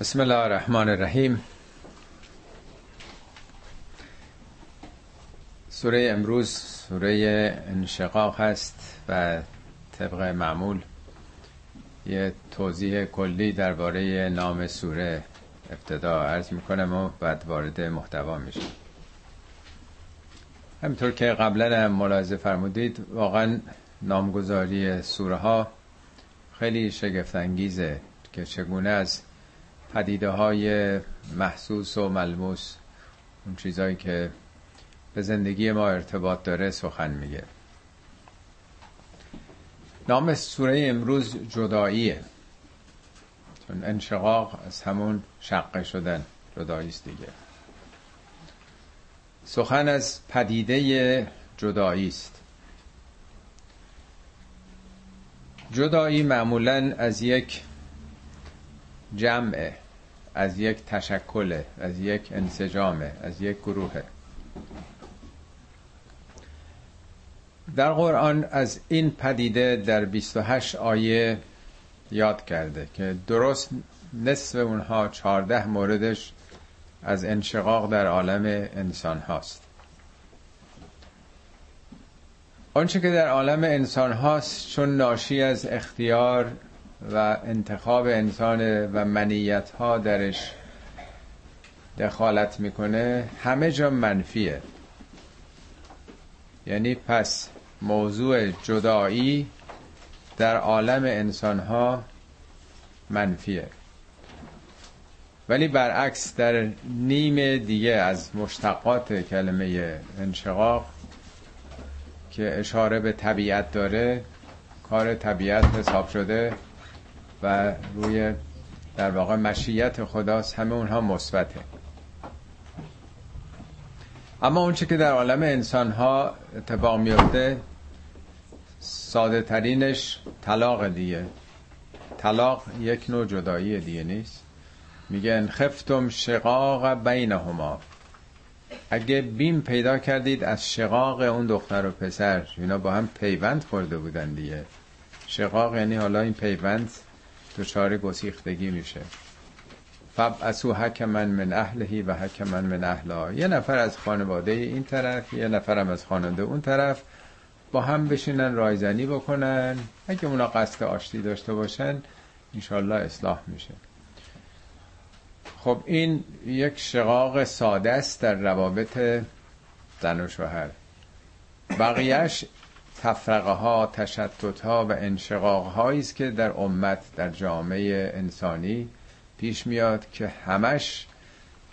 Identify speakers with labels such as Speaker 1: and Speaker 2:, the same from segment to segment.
Speaker 1: بسم الله الرحمن الرحیم سوره امروز سوره انشقاق هست و طبق معمول یه توضیح کلی درباره نام سوره ابتدا عرض می‌کنم و بعد وارد محتوا میشه همینطور که قبلا هم ملاحظه فرمودید واقعا نامگذاری سوره ها خیلی شگفتانگیزه که چگونه از پدیده های محسوس و ملموس اون چیزهایی که به زندگی ما ارتباط داره سخن میگه. نام سوره امروز جداییه. چون انشقاق از همون شقه شدن جدایی است دیگه. سخن از پدیده جدایی است. جدایی معمولا از یک جمعه از یک تشکله از یک انسجامه از یک گروهه. در قرآن از این پدیده در 28 آیه یاد کرده که درست نصف اونها 14 موردش از انشقاق در عالم انسان هاست. آنچه که در عالم انسان هاست چون ناشی از اختیار و انتخاب انسان و منیت ها درش دخالت می‌کنه همه جا منفیه. یعنی پس موضوع جدایی در عالم انسان ها منفیه. ولی برعکس در نیم دیگه از مشتقات کلمه انشقاق که اشاره به طبیعت داره کار طبیعت حساب شده. و روی در واقع مشیت خداست. همه اونها مثبته. اما اونچه که در عالم انسان ها اتفاق میفته ساده ترینش طلاق دیگه. طلاق یک نوع جدایی دیگه نیست. میگن خفتم شقاق بینهما. اگه بیم پیدا کردید از شقاق اون دختر و پسر اینا با هم پیوند خورده بودن دیگه. شقاق یعنی حالا این پیوند دچار گسیختگی میشه. فب اسو حکمن من اهلهی و حکمن من اهلها یه نفر از خانواده این طرف یه نفرم از خانواده اون طرف. با هم بشینن رایزنی بکنن. اگه اونا قصد آشتی داشته باشن انشالله اصلاح میشه. خب این یک شقاق ساده است در روابط زن و شوهر. بقیهش تفرقه ها تشتت ها و انشقاق هایی است که در امت در جامعه انسانی پیش میاد که همش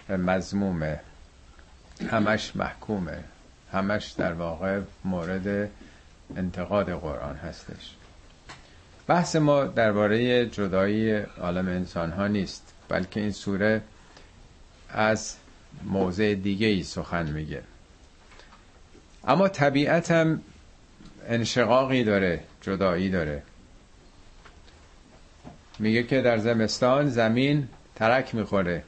Speaker 1: مزمومه همش محکومه همش در واقع مورد انتقاد قرآن هستش. بحث ما درباره جدایی عالم انسان ها نیست بلکه این سوره از موضع دیگه ای سخن میگه. اما طبیعت هم انشقاقی داره جدایی داره. میگه که در زمستان زمین ترک می‌خوره.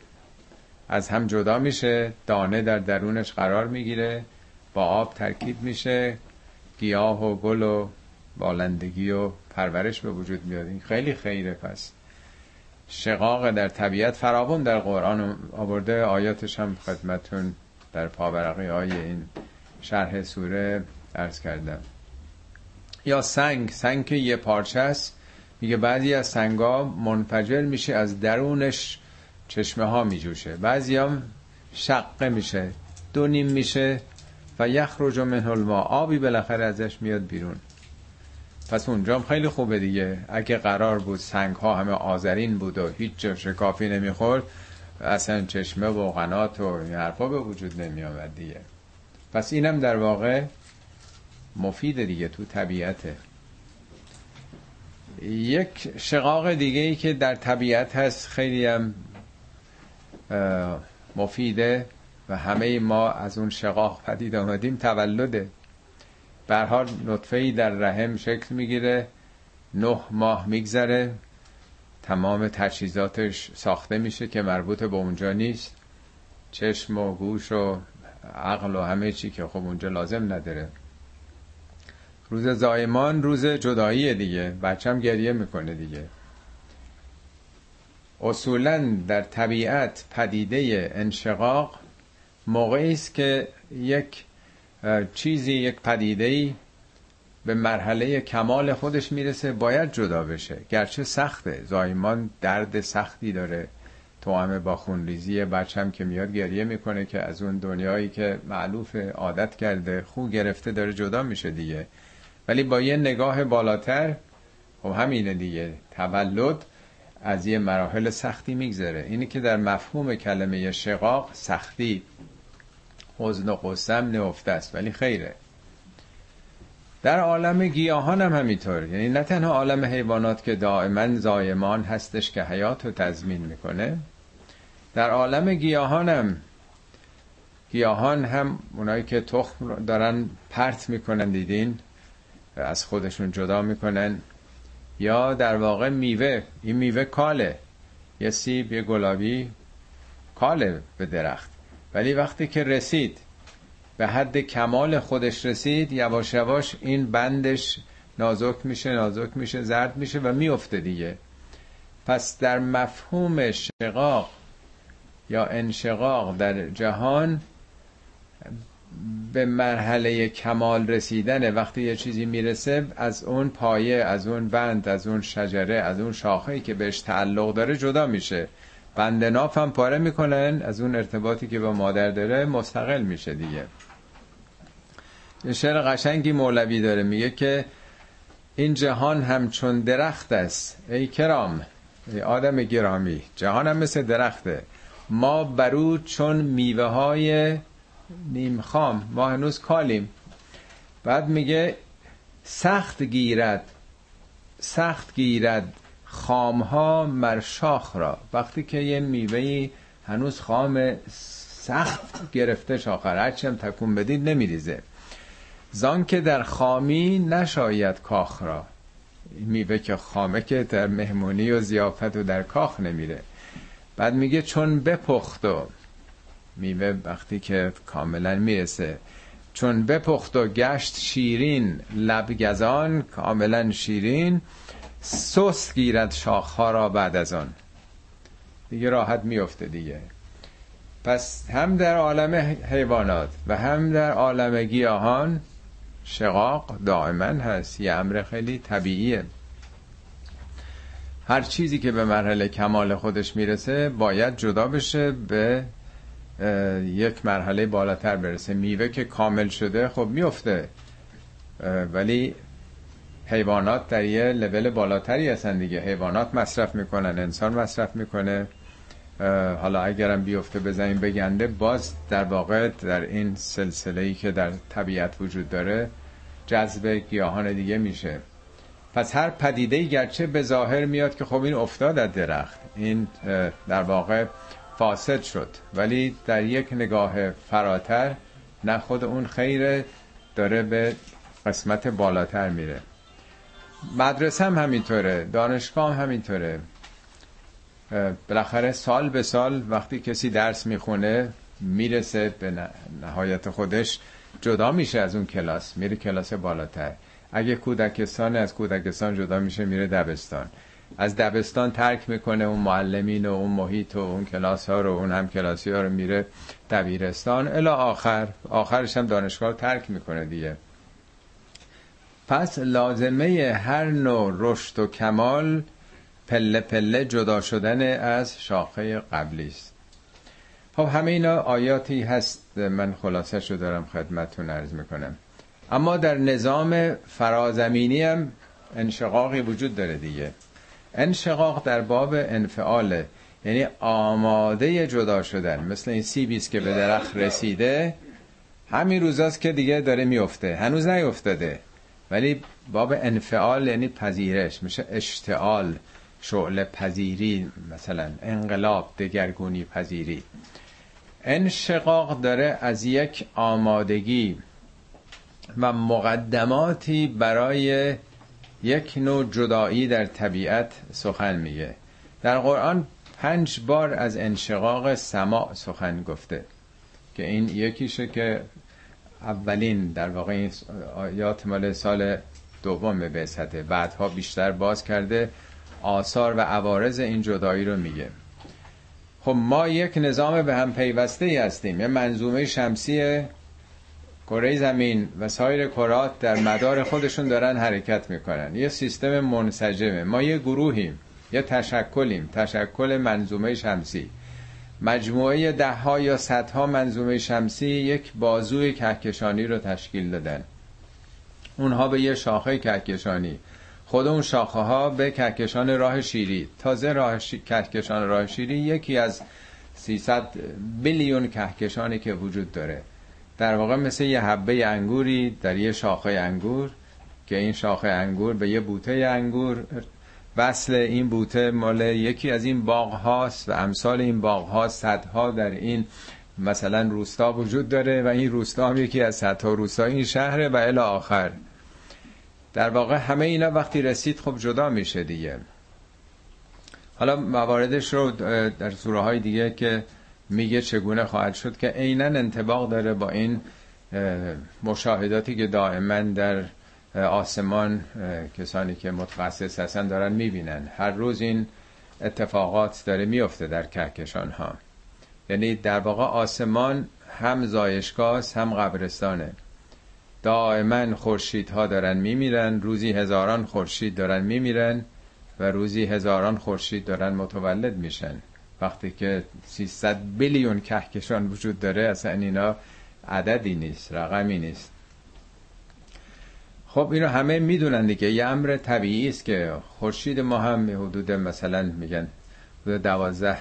Speaker 1: از هم جدا میشه دانه در درونش قرار می‌گیره با آب ترکیب میشه گیاه و گل و بالندگی و پرورش به وجود میاد. این خیلی خیره پس. شقاق در طبیعت فراون در قرآن آورده آیاتش هم خدمتون در پاورقی های این شرح سوره ارز کردم. یا سنگ سنگ که یه پارچه است. میگه بعضی از سنگا منفجر میشه از درونش چشمه ها میجوشه. بعضی هم شقه میشه دو نیم میشه و یخرج من الماء. آبی بالاخره ازش میاد بیرون. پس اونجا خیلی خوبه دیگه. اگه قرار بود سنگ ها همه آذرین بود و هیچ جا شکافی نمی‌خورد اصلا چشمه و قنات و این حرفا به وجود نمی دیگه. پس اینم در واقع مفید دیگه تو طبیعته. یک شقاق دیگه ای که در طبیعت هست خیلی هم مفیده و همه ما از اون شقاق پدید آمدیم تولده. برحال نطفه ای در رحم شکل می‌گیره نه ماه میگذره تمام تجهیزاتش ساخته میشه که مربوط به اونجا نیست. چشم و گوش و عقل و همه چی که خب اونجا لازم نداره. روز زایمان روز جدایی دیگه. بچم گریه می‌کنه دیگه. اصولا در طبیعت پدیده انشقاق موقعی است که یک چیزی یک پدیده به مرحله کمال خودش می‌رسه باید جدا بشه. گرچه سخته. زایمان درد سختی داره. توامه با خونریزی بچم که میاد گریه می‌کنه که از اون دنیایی که معلوف عادت کرده خو گرفته داره جدا میشه دیگه. ولی با یه نگاه بالاتر خب همینه دیگه. تولد از یه مراحل سختی میگذره. اینی که در مفهوم کلمه شقاق سختی. حزن و قسم نفته است ولی خیره. در عالم گیاهان هم همینطور. یعنی نه تنها عالم حیوانات که دائما زایمان هستش که حیات رو تضمین می‌کنه در عالم گیاهان هم. گیاهان هم اونایی که تخم دارن پرت می‌کنن دیدین؟ از خودشون جدا می‌کنن. یا در واقع میوه این میوه کاله. یه سیب یه گلابی کاله به درخت. ولی وقتی که رسید به حد کمال خودش رسید یواش یواش این بندش نازک میشه نازک میشه زرد میشه و میفته دیگه. پس در مفهوم شقاق یا انشقاق در جهان به مرحله کمال رسیدن وقتی یه چیزی می‌رسه از اون پایه از اون بند از اون شجره از اون شاخه‌ای که بهش تعلق داره جدا میشه. بند ناف هم پاره می‌کنن از اون ارتباطی که با مادر داره مستقل میشه دیگه. یه شعر قشنگی مولوی داره میگه که این جهان همچون درخت است. ای کرام ای آدم گرامی جهان هم مثل درخته. ما برو چون میوه های نیم خام. ما هنوز کالیم. بعد میگه سخت گیرد سخت گیرد خامها مرشاخ را. وقتی که یه میوه هنوز خام سخت گرفته شاخر هرچی هم تکون بدید نمیریزه. زان که در خامی نشاید کاخ را. میوه که خامه که در مهمونی و زیافت و در کاخ نمیره. بعد میگه چون بپخت و میوه وقتی که کاملا می‌رسه. چون بپخت و گشت شیرین لبگزان کاملا شیرین سست گیرد شاخها را بعد از آن. دیگه راحت میفته دیگه. پس هم در عالم حیوانات و هم در عالم گیاهان شقاق دائما هست. یه امر خیلی طبیعیه. هر چیزی که به مرحله کمال خودش می‌رسه باید جدا بشه به یک مرحله بالاتر برسه. میوه که کامل شده خب میفته. ولی حیوانات در یه لول بالاتری هستن دیگه. حیوانات مصرف می‌کنن انسان مصرف می‌کنه. حالا اگرم بیفته بزنیم بگنده باز در واقع در این سلسله ای که در طبیعت وجود داره جذب گیاهان دیگه میشه. پس هر پدیده گرچه به ظاهر میاد که خب این افتاد از درخت. این در واقع فاسد شد. ولی در یک نگاه فراتر نه خود اون خیر داره به قسمت بالاتر میره. مدرسه هم همینطوره دانشگاه هم همینطوره. بالاخره سال به سال وقتی کسی درس می‌خونه می‌رسه به نهایت خودش جدا میشه از اون کلاس میره کلاس بالاتر. اگه کودکستان از کودکستان جدا میشه میره دبستان. از دبستان ترک می‌کنه اون معلمین و اون محیط و اون کلاس ها رو اون هم کلاسی ها رو میره دبیرستان. الا آخر آخرش هم دانشگاه ترک می‌کنه دیگه. پس لازمه هر نوع رشد و کمال پله پله جدا شدن از شاخه قبلی است. خب همه اینا آیاتی هست. من خلاصه شو دارم خدمتتون عرض می‌کنم. اما در نظام فرازمینی هم انشقاقی وجود داره دیگه. انشقاق در باب انفعاله یعنی آماده جدا شدن. مثل این سیبیست که به درخت رسیده همین روزاست که دیگه داره میفته. هنوز نیفتاده. ولی باب انفعال یعنی پذیرش میشه اشتعال شعله پذیری مثلا انقلاب دگرگونی پذیری. انشقاق داره از یک آمادگی و مقدماتی برای یک نوع جدایی در طبیعت سخن میگه. در قرآن پنج بار از انشقاق سماع سخن گفته که این یکیشه که اولین در واقع این آیات مال سال دوم به بعثته بعدها بیشتر باز کرده آثار و عوارض این جدایی رو میگه. خب ما یک نظام به هم پیوسته ای هستیم. یه منظومه شمسی کره زمین و سایر کرات در مدار خودشون دارن حرکت می‌کنن. یه سیستم منسجمه. ما یه گروهیم. یه تشکلیم. تشکل منظومه شمسی. مجموعه ده ها یا صدها منظومه شمسی یک بازوی کهکشانی رو تشکیل دادن. اونها به یه شاخه کهکشانی. خود اون شاخه ها به کهکشان راه شیری. تازه راه کهکشان راه شیری یکی از 300 بیلیون کهکشانی که وجود داره. در واقع مثل یه حبه انگوری در یه شاخه انگور که این شاخه انگور به یه بوته انگور وصل این بوته مال یکی از این باغ هاست و امثال این باغ ها صدها در این مثلا روستا وجود داره و این روستا هم یکی از صدها روستا این شهره و الی آخر. در واقع همه اینا وقتی رسید خب جدا میشه دیگه. حالا مواردش رو در سوره های دیگه که میگه چگونه خواهد شد که عینا انتباق داره با این مشاهداتی که دائما در آسمان کسانی که متخصص هستن دارن می‌بینن. هر روز این اتفاقات داره میفته در کهکشان ها یعنی در واقع آسمان هم زایشگاه هم قبرستانه. دائما خورشیدها دارن میمیرن روزی هزاران خورشید دارن میمیرن و روزی هزاران خورشید دارن متولد میشن. وقتی که 300 بیلیون کهکشان وجود داره اصلا اینا عددی نیست رقمی نیست. خب اینو همه می‌دونن دیگه. یه امر طبیعی است که خورشید ما هم حدود مثلا میگن حدود دوازده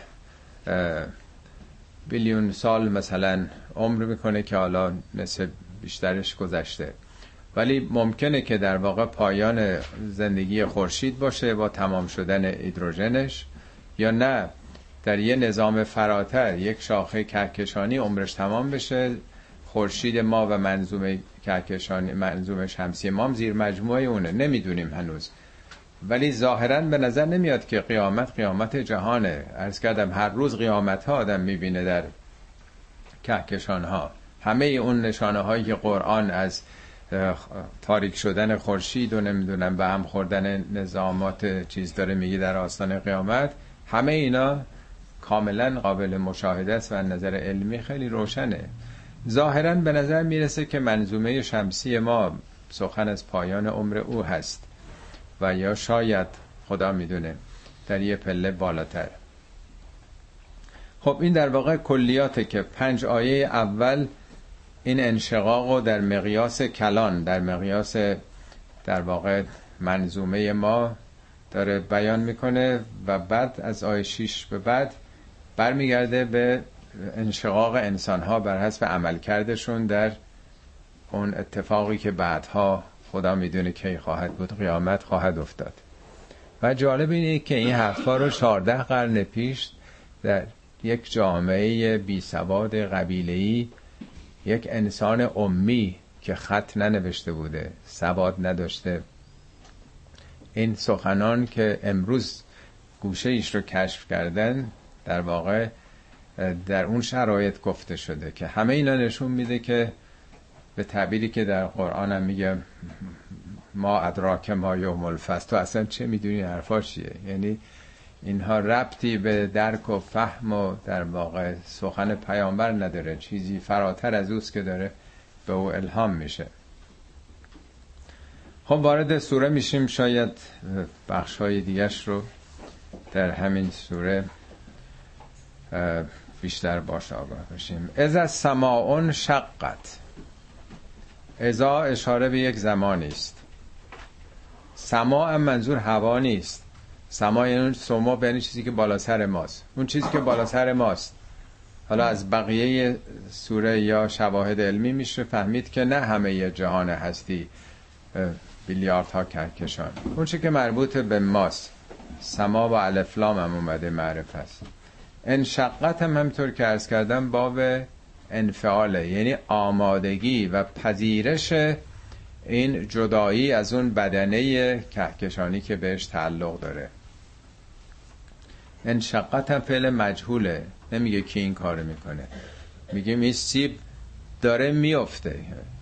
Speaker 1: بیلیون سال مثلا عمر می‌کنه که حالا مثل بیشترش گذشته. ولی ممکنه که در واقع پایان زندگی خورشید باشه با تمام شدن هیدروژنش یا نه. در یه نظام فراتر یک شاخه کهکشانی عمرش تمام بشه. خورشید ما و منظومه کهکشانی منظومه شمسی ما زیر مجموعه اونه. نمی‌دونیم هنوز. ولی ظاهرا به نظر نمیاد که قیامت قیامت جهانه. ارز کردم هر روز قیامت ها آدم می‌بینه در کهکشان ها همه اون نشانه هایی که قرآن از تاریک شدن خورشید و نمی‌دونم به هم خوردن نظامات چیز داره میگه در آستان قیامت همه اینا کاملا قابل مشاهده است و نظر علمی خیلی روشنه. ظاهرا به نظر می‌رسه که منظومه شمسی ما سخن از پایان عمر او هست و یا شاید خدا می‌دونه در یه پله بالاتر. خب این در واقع کلیاته که پنج آیه اول این انشقاق رو در مقیاس کلان در مقیاس در واقع منظومه ما داره بیان می‌کنه و بعد از آیه 6 به بعد برمیگرده به انشقاق انسان ها بر حسب عملکردشون در اون اتفاقی که بعدها خدا می‌دونه کی خواهد بود قیامت خواهد افتاد. و جالب اینه که این حرفا رو 14 قرن پیش در یک جامعه بی سواد قبیله‌ای یک انسان امی که خط ننوشته بوده سواد نداشته. این سخنان که امروز گوشه ایش رو کشف کردن در واقع در اون شرایط گفته شده که همه اینا نشون میده که به تعبیری که در قرآن هم میگه ما ادراک ما یوم الفصل. تو اصلا چه می‌دونی حرفا چیه؟ یعنی اینها ربطی به درک و فهم و در واقع سخن پیامبر نداره. چیزی فراتر از اوست که داره به او الهام میشه. خب وارد سوره میشیم. شاید بخش های دیگرش رو در همین سوره بیشتر باش آگاه بشیم. از سماعون شقت. ازا اشاره به یک زمانی است. سما منظور هوا نیست. سما یعنی سما یعنی چیزی که بالا سر ماست. اون چیزی که بالا سر ماست. حالا از بقیه سوره یا شواهد علمی میشه فهمید که نه همه جهان هستی ها کهکشان. اون چی که مربوط به ماست. سما و الفلام هم اومده معرف است. انشقت هم همطور که ارز کردم باب انفعاله. یعنی آمادگی و پذیرش این جدایی از اون بدنه کهکشانی که بهش تعلق داره. انشقت هم فعل مجهوله. نمیگه کی این کار می‌کنه. میگه این سیب داره میفته.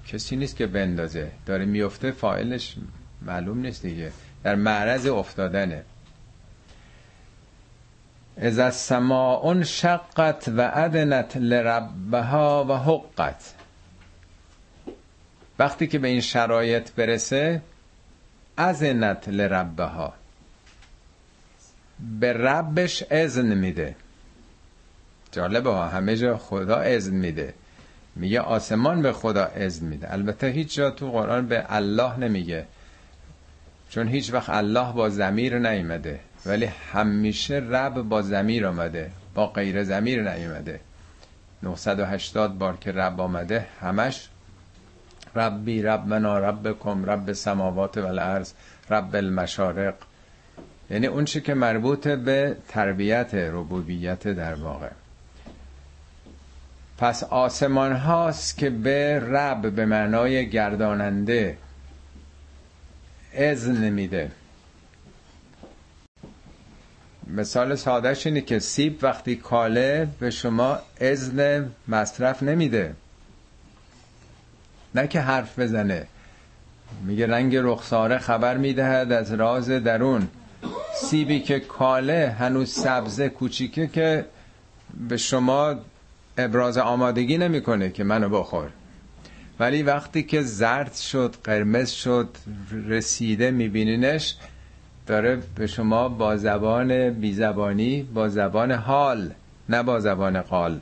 Speaker 1: کسی نیست که بندازه. داره میفته فاعلش معلوم نیست دیگه. در معرض افتادنه. از السماء شقت و ادنت لربها و حقت. وقتی که به این شرایط برسه ازنت لربها. به ربش اذن میده. جالبه ها همه جا خدا اذن میده. میگه آسمان به خدا اذن میده. البته هیچ جا تو قرآن به الله نمیگه. چون هیچ وقت الله با زمیر نیومده ولی همیشه رب با زمیر آمده با غیر زمیر نیومده. 980 بار که رب آمده همش ربی ربنا ربکم رب سماوات و الارض رب المشارق. یعنی اون چی که مربوط به تربیت ربوبیت در واقع. پس آسمان هاست که به رب به معنای گرداننده اذن میده. مثال سادهش اینه که سیب وقتی کاله به شما اذن مصرف نمیده. نه که حرف بزنه. میگه رنگ رخساره خبر می‌دهد از راز درون. سیبی که کاله هنوز سبزه کوچیکه که به شما ابراز آمادگی نمی‌کنه که منو بخور. ولی وقتی که زرد شد قرمز شد رسیده میبینینش داره به شما با زبان بیزبانی با زبان حال نه با زبان قال.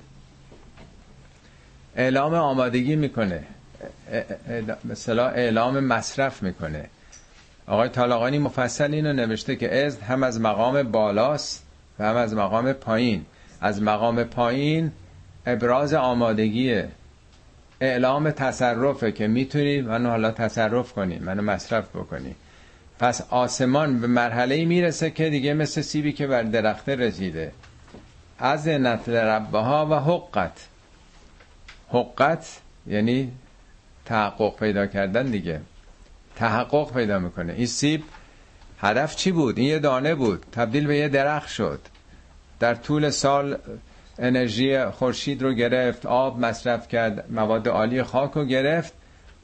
Speaker 1: اعلام آمادگی می‌کنه. مثلا اعلام مصرف می‌کنه. آقای طالقانی مفصل اینو نوشته که ازد هم از مقام بالاست و هم از مقام پایین. از مقام پایین ابراز آمادگیه. اعلام تصرفه که می‌تونی منو حالا تصرف کنی منو مصرف بکنی. پس آسمان به مرحله می‌رسه که دیگه مثل سیبی که بر درخته رسیده. از نتل ربها و حقت. حقت یعنی تحقق پیدا کردن دیگه. تحقق پیدا می‌کنه. این سیب هدف چی بود؟ این یه دانه بود. تبدیل به یه درخت شد. در طول سال انرژی خورشید رو گرفت آب مصرف کرد مواد عالی خاک رو گرفت.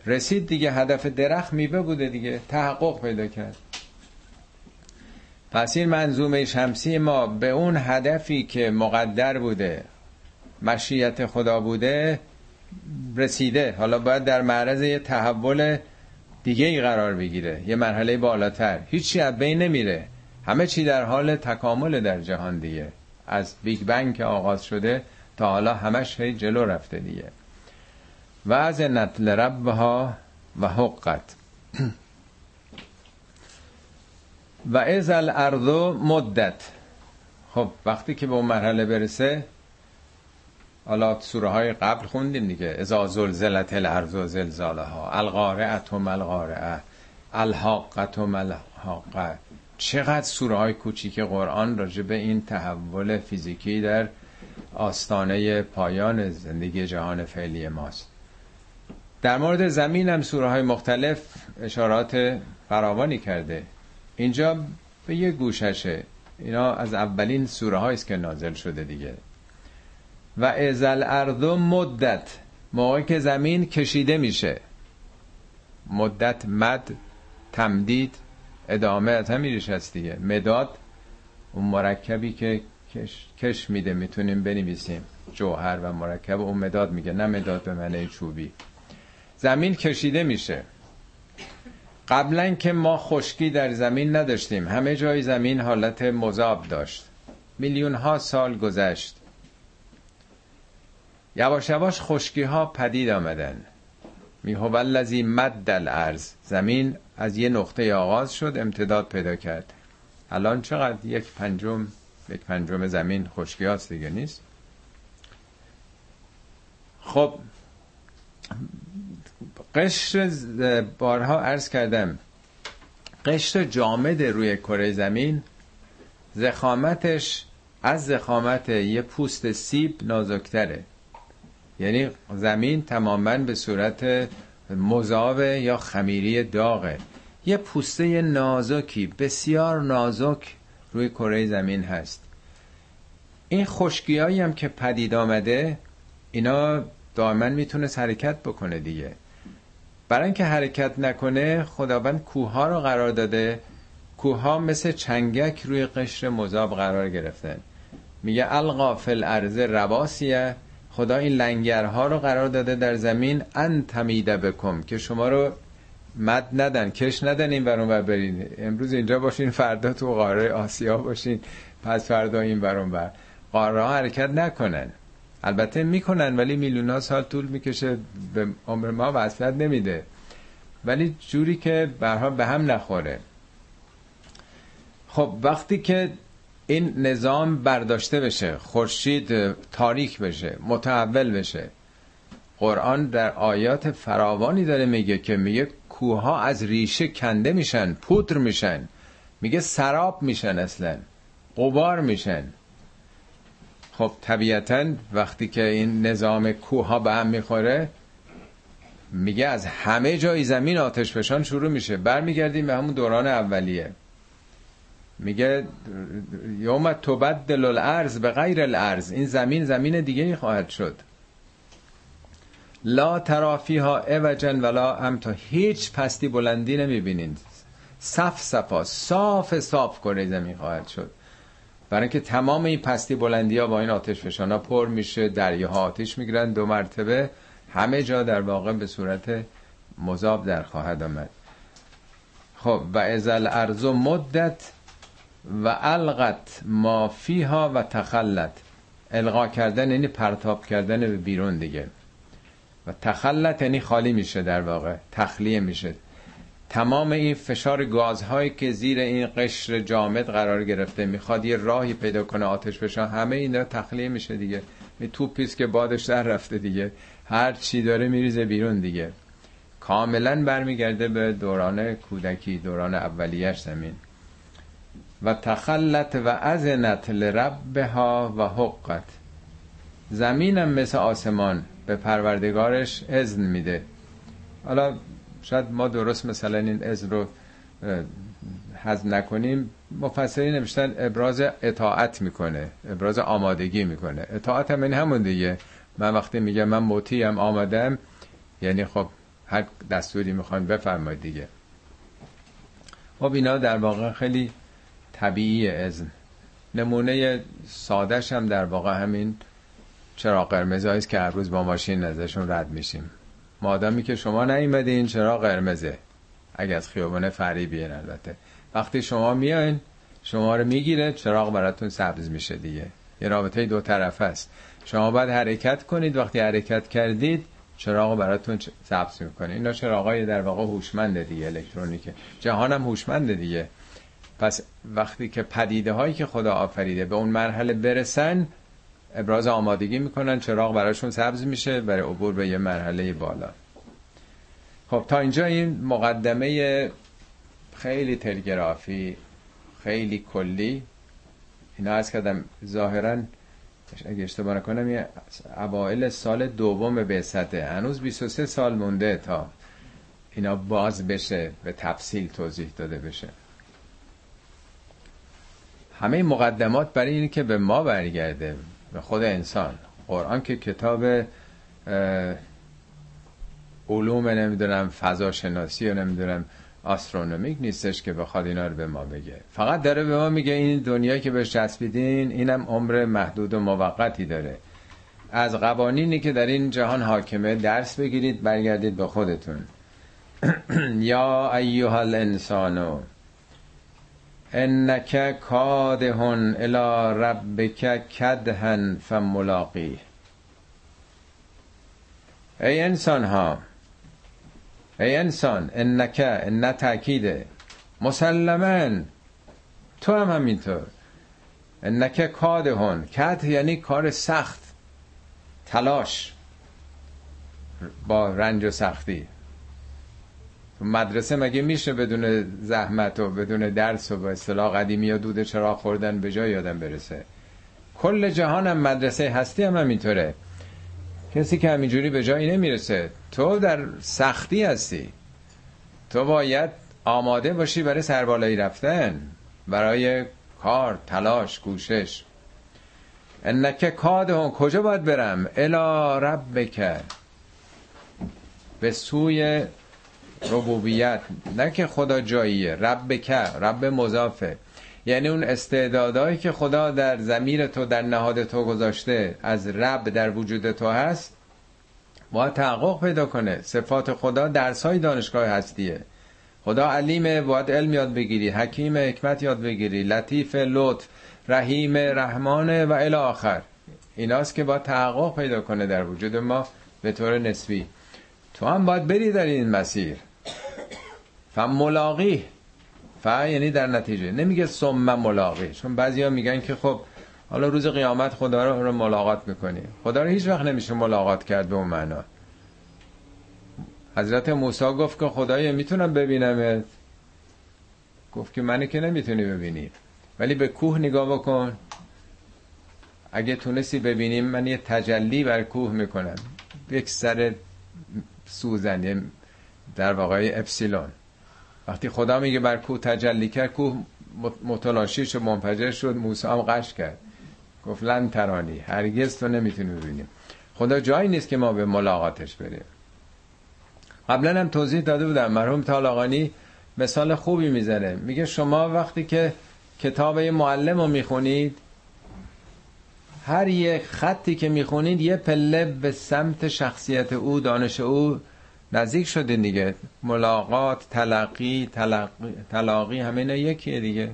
Speaker 1: رسید دیگه هدف درخت میوه بوده دیگه تحقق پیدا کرد. پس این منظومه شمسی ما به اون هدفی که مقدر بوده مشیت خدا بوده رسیده. حالا باید در معرض یه تحول دیگه ای قرار بگیره یه مرحله بالاتر. هیچی از بین نمیره. همه چی در حال تکامل در جهان دیگه. از بیگ بنگ که آغاز شده تا حالا همش هی جلو رفته دیگه. و از نتل ربها و حقت. و از الارض مدت. خب وقتی که به اون مرحله برسه حالا سوره های قبل خوندیم دیگه. ازا زلزلت الارض و زلزالها. القارعت و ملقارعه الحاقت و ملحاقه چقدر سوره های کوچیک قرآن راجع به این تحول فیزیکی در آستانه پایان زندگی جهان فعلی ماست. در مورد زمین هم سوره های مختلف اشارات فراوانی کرده. اینجا به یه گوششه. اینا از اولین سوره است که نازل شده دیگه. و ازل ارض مدت. موقعی که زمین کشیده میشه. مدت مد تمدید ادامه از همیش هست دیگه. مداد اون مرکبی که کش, کش میده می‌تونیم بنویسیم. جوهر و مرکب. اون مداد میگه نه مداد به معنی چوبی. زمین کشیده میشه. قبلا که ما خشکی در زمین نداشتیم. همه جای زمین حالت مذاب داشت. میلیون ها سال گذشت. یواش یواش خشکی ها پدید آمدن. می الذی مد الارض. زمین از یه نقطه آغاز شد امتداد پیدا کرد. الان چقدر؟ یک پنجم یک پنجم زمین خشکی هاست دیگه نیست. خب قشر بارها عرض کردم. قشر جامد روی کره زمین زخامتش از زخامت یه پوست سیب نازکتره. یعنی زمین تماما به صورت مذاب یا خمیری داغه. یه پوسته نازکی بسیار نازک روی کره زمین هست. این خشکیایی هم که پدید آمده اینا دائما می‌تونه حرکت بکنه دیگه. برای اینکه حرکت نکنه خداوند کوه رو قرار داده. کوه مثل چنگک روی قشر مذاب قرار گرفتن. میگه القا فی الارض رواسیه. خدا این لنگرها رو قرار داده در زمین. ان تمیده بکم. که شما رو مد ندن کش ندن این برون بر برین. امروز اینجا باشین فردا تو قاره آسیا باشین. پس فردا این برون بر قاره ها حرکت نکنن. البته می‌کنن ولی میلیون ها سال طول می‌کشه به عمر ما وصلت نمیده. ولی جوری که برها به هم نخوره. خب وقتی که این نظام برداشته بشه خورشید تاریک بشه متحول بشه قرآن در آیات فراوانی داره میگه که میگه کوها از ریشه کنده میشن پودر میشن. میگه سراب میشن اصلا قبار میشن. خب طبیعتا وقتی که این نظام کوها به هم می‌خوره میگه از همه جای زمین آتش فشان شروع میشه. برمیگردیم به همون دوران اولیه. میگه یوم تبدل الارض به غیر الارض. این زمین زمین دیگه خواهد شد. لا ترافیها اوجن ولا امتا. هیچ پستی بلندی نمی‌بینید. صف صفا صاف صاف کره زمین خواهد شد. برای اینکه تمام این پستی بلندی ها با این آتش فشانا پر میشه دریاها آتش می‌گیرن دو مرتبه. همه جا در واقع به صورت مذاب در خواهد آمد. خب و ازل ارزو مدت و القت ما فیها و تخلت. القا کردن یعنی پرتاب کردن به بیرون دیگه. و تخلت یعنی خالی میشه در واقع تخلیه میشه. تمام این فشار گازهایی که زیر این قشر جامد قرار گرفته می‌خواد یه راهی پیدا کنه آتش بشن همه اینا تخلیه میشه دیگه. این توپیست که بادش در رفته دیگه. هر چی داره میریزه بیرون دیگه. کاملا برمیگرده به دوران کودکی دوران اولیش زمین. و تخلت و ازنت لربها و حقت. زمینم مثل آسمان به پروردگارش اذن میده. حالا شاید ما درست مثلا این اذن رو حذف نکنیم. مفسری نوشتن ابراز اطاعت می‌کنه ابراز آمادگی می‌کنه. اطاعت هم این همون دیگه. من وقتی میگم من مطیعم آمدم یعنی خب هر دستوری می‌خوان بفرمایید دیگه. خب اینا در واقع خیلی طبیعی اذن نمونه سادش هم در واقع همین چرا قرمز است که هر روز با ماشین ازشون رد میشیم. مادامی که شما نیومدین چرا قرمزه. اگه از خیابان فری بیان البته. وقتی شما میاین شما رو می‌گیره چراغ براتون سبز میشه دیگه. یه رابطه دو طرف است. شما باید حرکت کنید. وقتی حرکت کردید چراغ براتون سبز می‌کنه. اینا چراغای در واقع هوشمنده دیگه الکترونیکه. جهانم هوشمنده دیگه. پس وقتی که پدیده هایی که خدا آفریده به اون مرحله برسن ابراز آمادگی می‌کنن چراغ براشون سبز میشه برای عبور به یه مرحله بالا. خب تا اینجا این مقدمه خیلی تلگرافی خیلی کلی. اینا از کردم ظاهرا اگه اشتباه نکنم یه اوائل سال دوم به سطح هنوز 23 سال مونده تا اینا باز بشه به تفصیل توضیح داده بشه. همه مقدمات برای اینه که به ما برگرده. به خود انسان. قرآن که کتاب علوم نمی‌دونم فضاشناسی و نمی‌دونم آسترونومیک نیستش که بخواد اینا رو به ما بگه. فقط داره به ما میگه این دنیا که بهش چسبیدین اینم عمر محدود و موقتی داره. از قوانینی که در این جهان حاکمه درس بگیرید برگردید به خودتون. یا ایها الانسانو انک کادهن الى ربک کدهن فملاقی ای انسان ها ای انسان انک ان تاکیده مسلما تو هم همینطور. انک کادهن کد یعنی کار سخت تلاش با رنج و سختی. مدرسه مگه میشه بدون زحمت و بدون درس و به اصطلاح قدیمی یا دود چرا خوردن به جای یادم برسه؟ کل جهان هم مدرسه هستی هم همینطوره. کسی که همینجوری به جایی نمی‌رسه. تو در سختی هستی. تو باید آماده باشی برای سربالایی رفتن. برای کار تلاش کوشش. انک کادهون کجا باید برم؟ الا ربک. به سوی ربوبیت. نه که خدا جاییه. رب که رب مضافه. یعنی اون استعدادهایی که خدا در زمیر تو در نهاد تو گذاشته از رب در وجود تو هست باید تحقق پیدا کنه. صفات خدا درس های دانشگاه هستیه. خدا علیمه باید علم یاد بگیری. حکیم حکمت یاد بگیری. لطیف لطف. رحیم رحمانه و الی آخر. ایناست که باید تحقق پیدا کنه در وجود ما به طور نسبی. تو هم باید بری در این مسیر. فملاقی ف یعنی در نتیجه. نمیگه ثم ملاقی. چون بعضیا میگن که خب حالا روز قیامت خدا رو ملاقات می‌کنی. خدا رو هیچ وقت نمیشه ملاقات کرد به اون معنا. حضرت موسی گفت که خدای می‌تونم ببینمت گفت که منی که نمی‌تونی ببینی. ولی به کوه نگاه بکن. اگه تونستی ببینیم من یه تجلی بر کوه می‌کنم. یک سر سوزن در واقع اپسیلون. وقتی خدا میگه بر کوه تجلی کرد کوه متلاشی شد منفجر شد موسی هم قش کرد. گفت لن ترانی هرگز تو نمی‌تونی ببینیم خدا جایی نیست که ما به ملاقاتش بریم. قبلا هم توضیح داده بودم مرحوم طالاقانی مثال خوبی می‌زنه. میگه شما وقتی که کتاب معلم رو می‌خونید هر یک خطی که می‌خونید یه پله به سمت شخصیت او دانش او نزدیک شده دیگه. ملاقات تلقی تلقی, تلاقی همه اینا یکیه دیگه.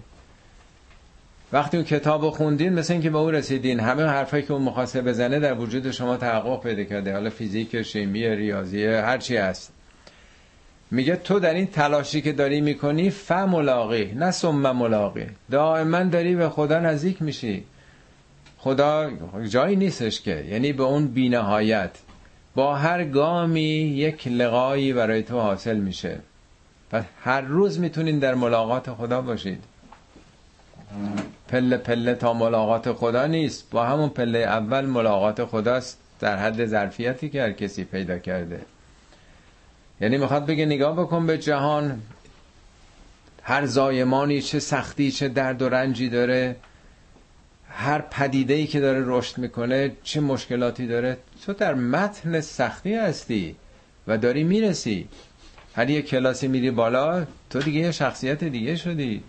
Speaker 1: وقتی اون کتاب خوندین مثل اینکه به او رسیدین همه حرفایی که اون مخواست بزنه در وجود شما تحقق پیدا کرده. حالا فیزیک شیمی ریاضی هر چی هست. میگه تو در این تلاشی که داری می‌کنی ف ملاقی نه سم ملاقی دائما داری به خدا نزدیک میشی. خدا جایی نیستش که. یعنی به اون بینهایت. با هر گامی یک لقایی برای تو حاصل میشه. و هر روز می‌تونین در ملاقات خدا باشید. پله پله تا ملاقات خدا نیست. با همون پله اول ملاقات خداست در حد ظرفیتی که هر کسی پیدا کرده. یعنی می‌خواد بگه نگاه بکن به جهان. هر زایمانی چه سختی چه درد و رنجی داره. هر پدیده ای که داره رشد می‌کنه چه مشکلاتی داره. تو در متن سختی هستی و داری می‌رسی. هر یه کلاسی میری بالا تو دیگه یه شخصیت دیگه شدی.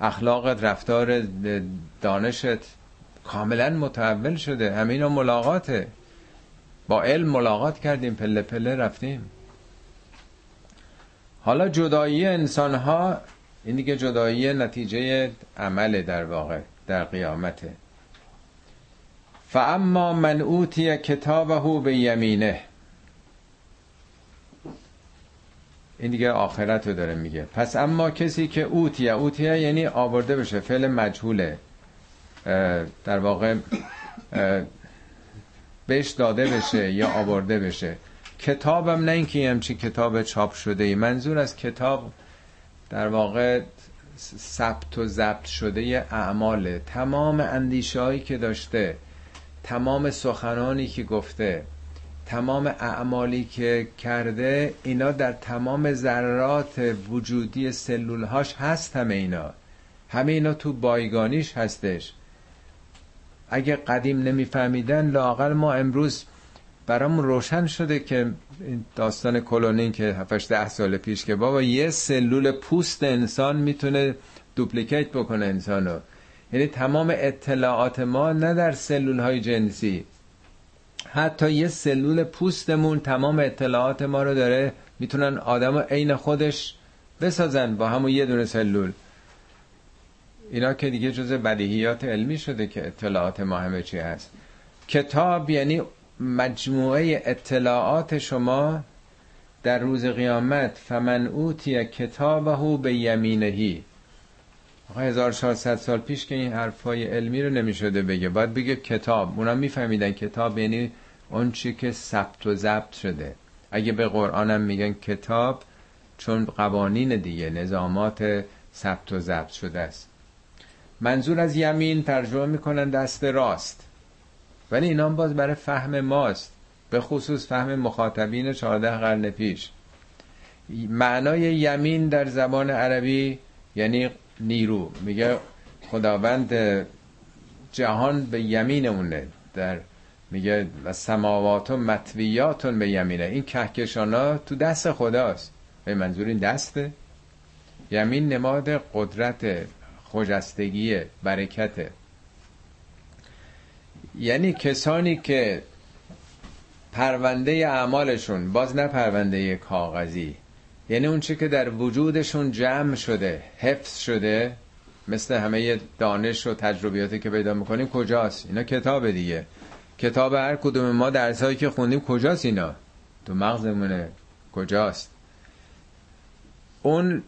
Speaker 1: اخلاقت رفتار دانشت کاملا متحول شده. همه اینا ملاقاته. با علم ملاقات کردیم پله پله رفتیم. حالا جدایی انسان ها این دیگه جدایی نتیجه عمل در واقع در قیامته. فاما من اوتی کتابه به یمینه این دیگه آخرت رو داره میگه. پس اما کسی که اوتیه اوتیه یعنی آورده بشه فعل مجهوله. در واقع بهش داده بشه یا آورده بشه. کتابم نه اینکه همچی کتاب چاپ شده ای منظور از کتاب در واقع ثبت و ضبط شده اعمال تمام اندیشه هایی که داشته تمام سخنانی که گفته تمام اعمالی که کرده اینا در تمام ذرات وجودی سلولهاش هست همه اینا. همه اینا تو بایگانیش هستش. اگه قدیم نمیفهمیدن لاقل ما امروز برامون روشن شده که داستان کلونین که 7 ده سال پیش که بابا یه سلول پوست انسان می‌تونه دوپلیکیت بکنه انسانو. یعنی تمام اطلاعات ما نه در سلول های جنسی. حتی یه سلول پوستمون تمام اطلاعات ما رو داره می‌تونن آدم عین خودش بسازن با همون یه دونه سلول. اینا که دیگه جز بدیهیات علمی شده که اطلاعات ما همه چی هست. کتاب یعنی مجموعه اطلاعات شما در روز قیامت فمن اوتی کتابه به یمینهی. آقا 1400 سال پیش که این حرفای علمی رو نمی‌شده بگه. باید بگه کتاب. اونا میفهمیدن کتاب یعنی اون چی که ثبت و ضبط شده. اگه به قرآنم میگن کتاب چون قوانین دیگه نظامات ثبت و ضبط شده است. منظور از یمین ترجمه می‌کنن دست راست. ولی اینا باز برای فهم ماست. به خصوص فهم مخاطبین 14 قرن پیش. معنای یمین در زبان عربی یعنی نیرو. میگه خداوند جهان به یمینمونه در میگه و سماوات و مطویاتون به یمینه. این کهکشان ها تو دست خداست. به منظور این دسته؟ یمین نماد قدرت خجستگی برکته. یعنی کسانی که پرونده اعمالشون باز نه پرونده کاغذی یعنی اون چی که در وجودشون جمع شده حفظ شده مثل همه دانش و تجربیاتی که پیدا می‌کنیم کجاست؟ اینا کتاب دیگه. کتاب هر کدوم ما درسایی که خوندیم کجاست اینا؟ تو مغزمونه. کجاست؟ اون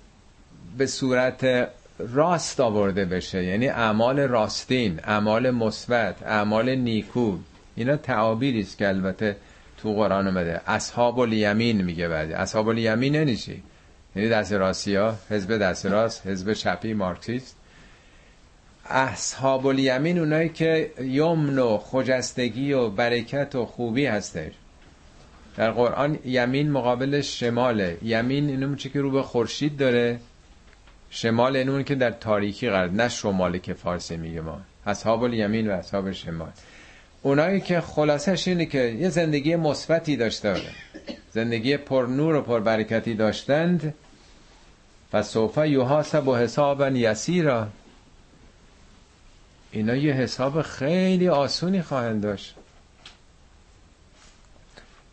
Speaker 1: به صورت راست آورده بشه. یعنی اعمال راستین اعمال مثبت اعمال نیکو. اینا تعابیری است که البته تو قرآن اومده. اصحاب الیمین میگه بعد اصحاب الیمین یعنی چی؟ یعنی دست راستی ها حزب دست راست حزب چپی مارکسیست. اصحاب الیمین اونایی که یمن و خجستگی و برکت و خوبی هستش. در قرآن یمین مقابل شماله. یمین اینو چه که رو به خورشید داره. شمال این اون که در تاریکی قرار نه شماله که فارسی میگه ما. اصحاب الیمین و اصحاب شمال. اونایی که خلاصش اینه که یه زندگی مثبتی داشته زندگی پر نور و پر برکتی داشتند. و سوف یحاسب و حسابا یسیرا. اینا یه حساب خیلی آسونی خواهند داشت.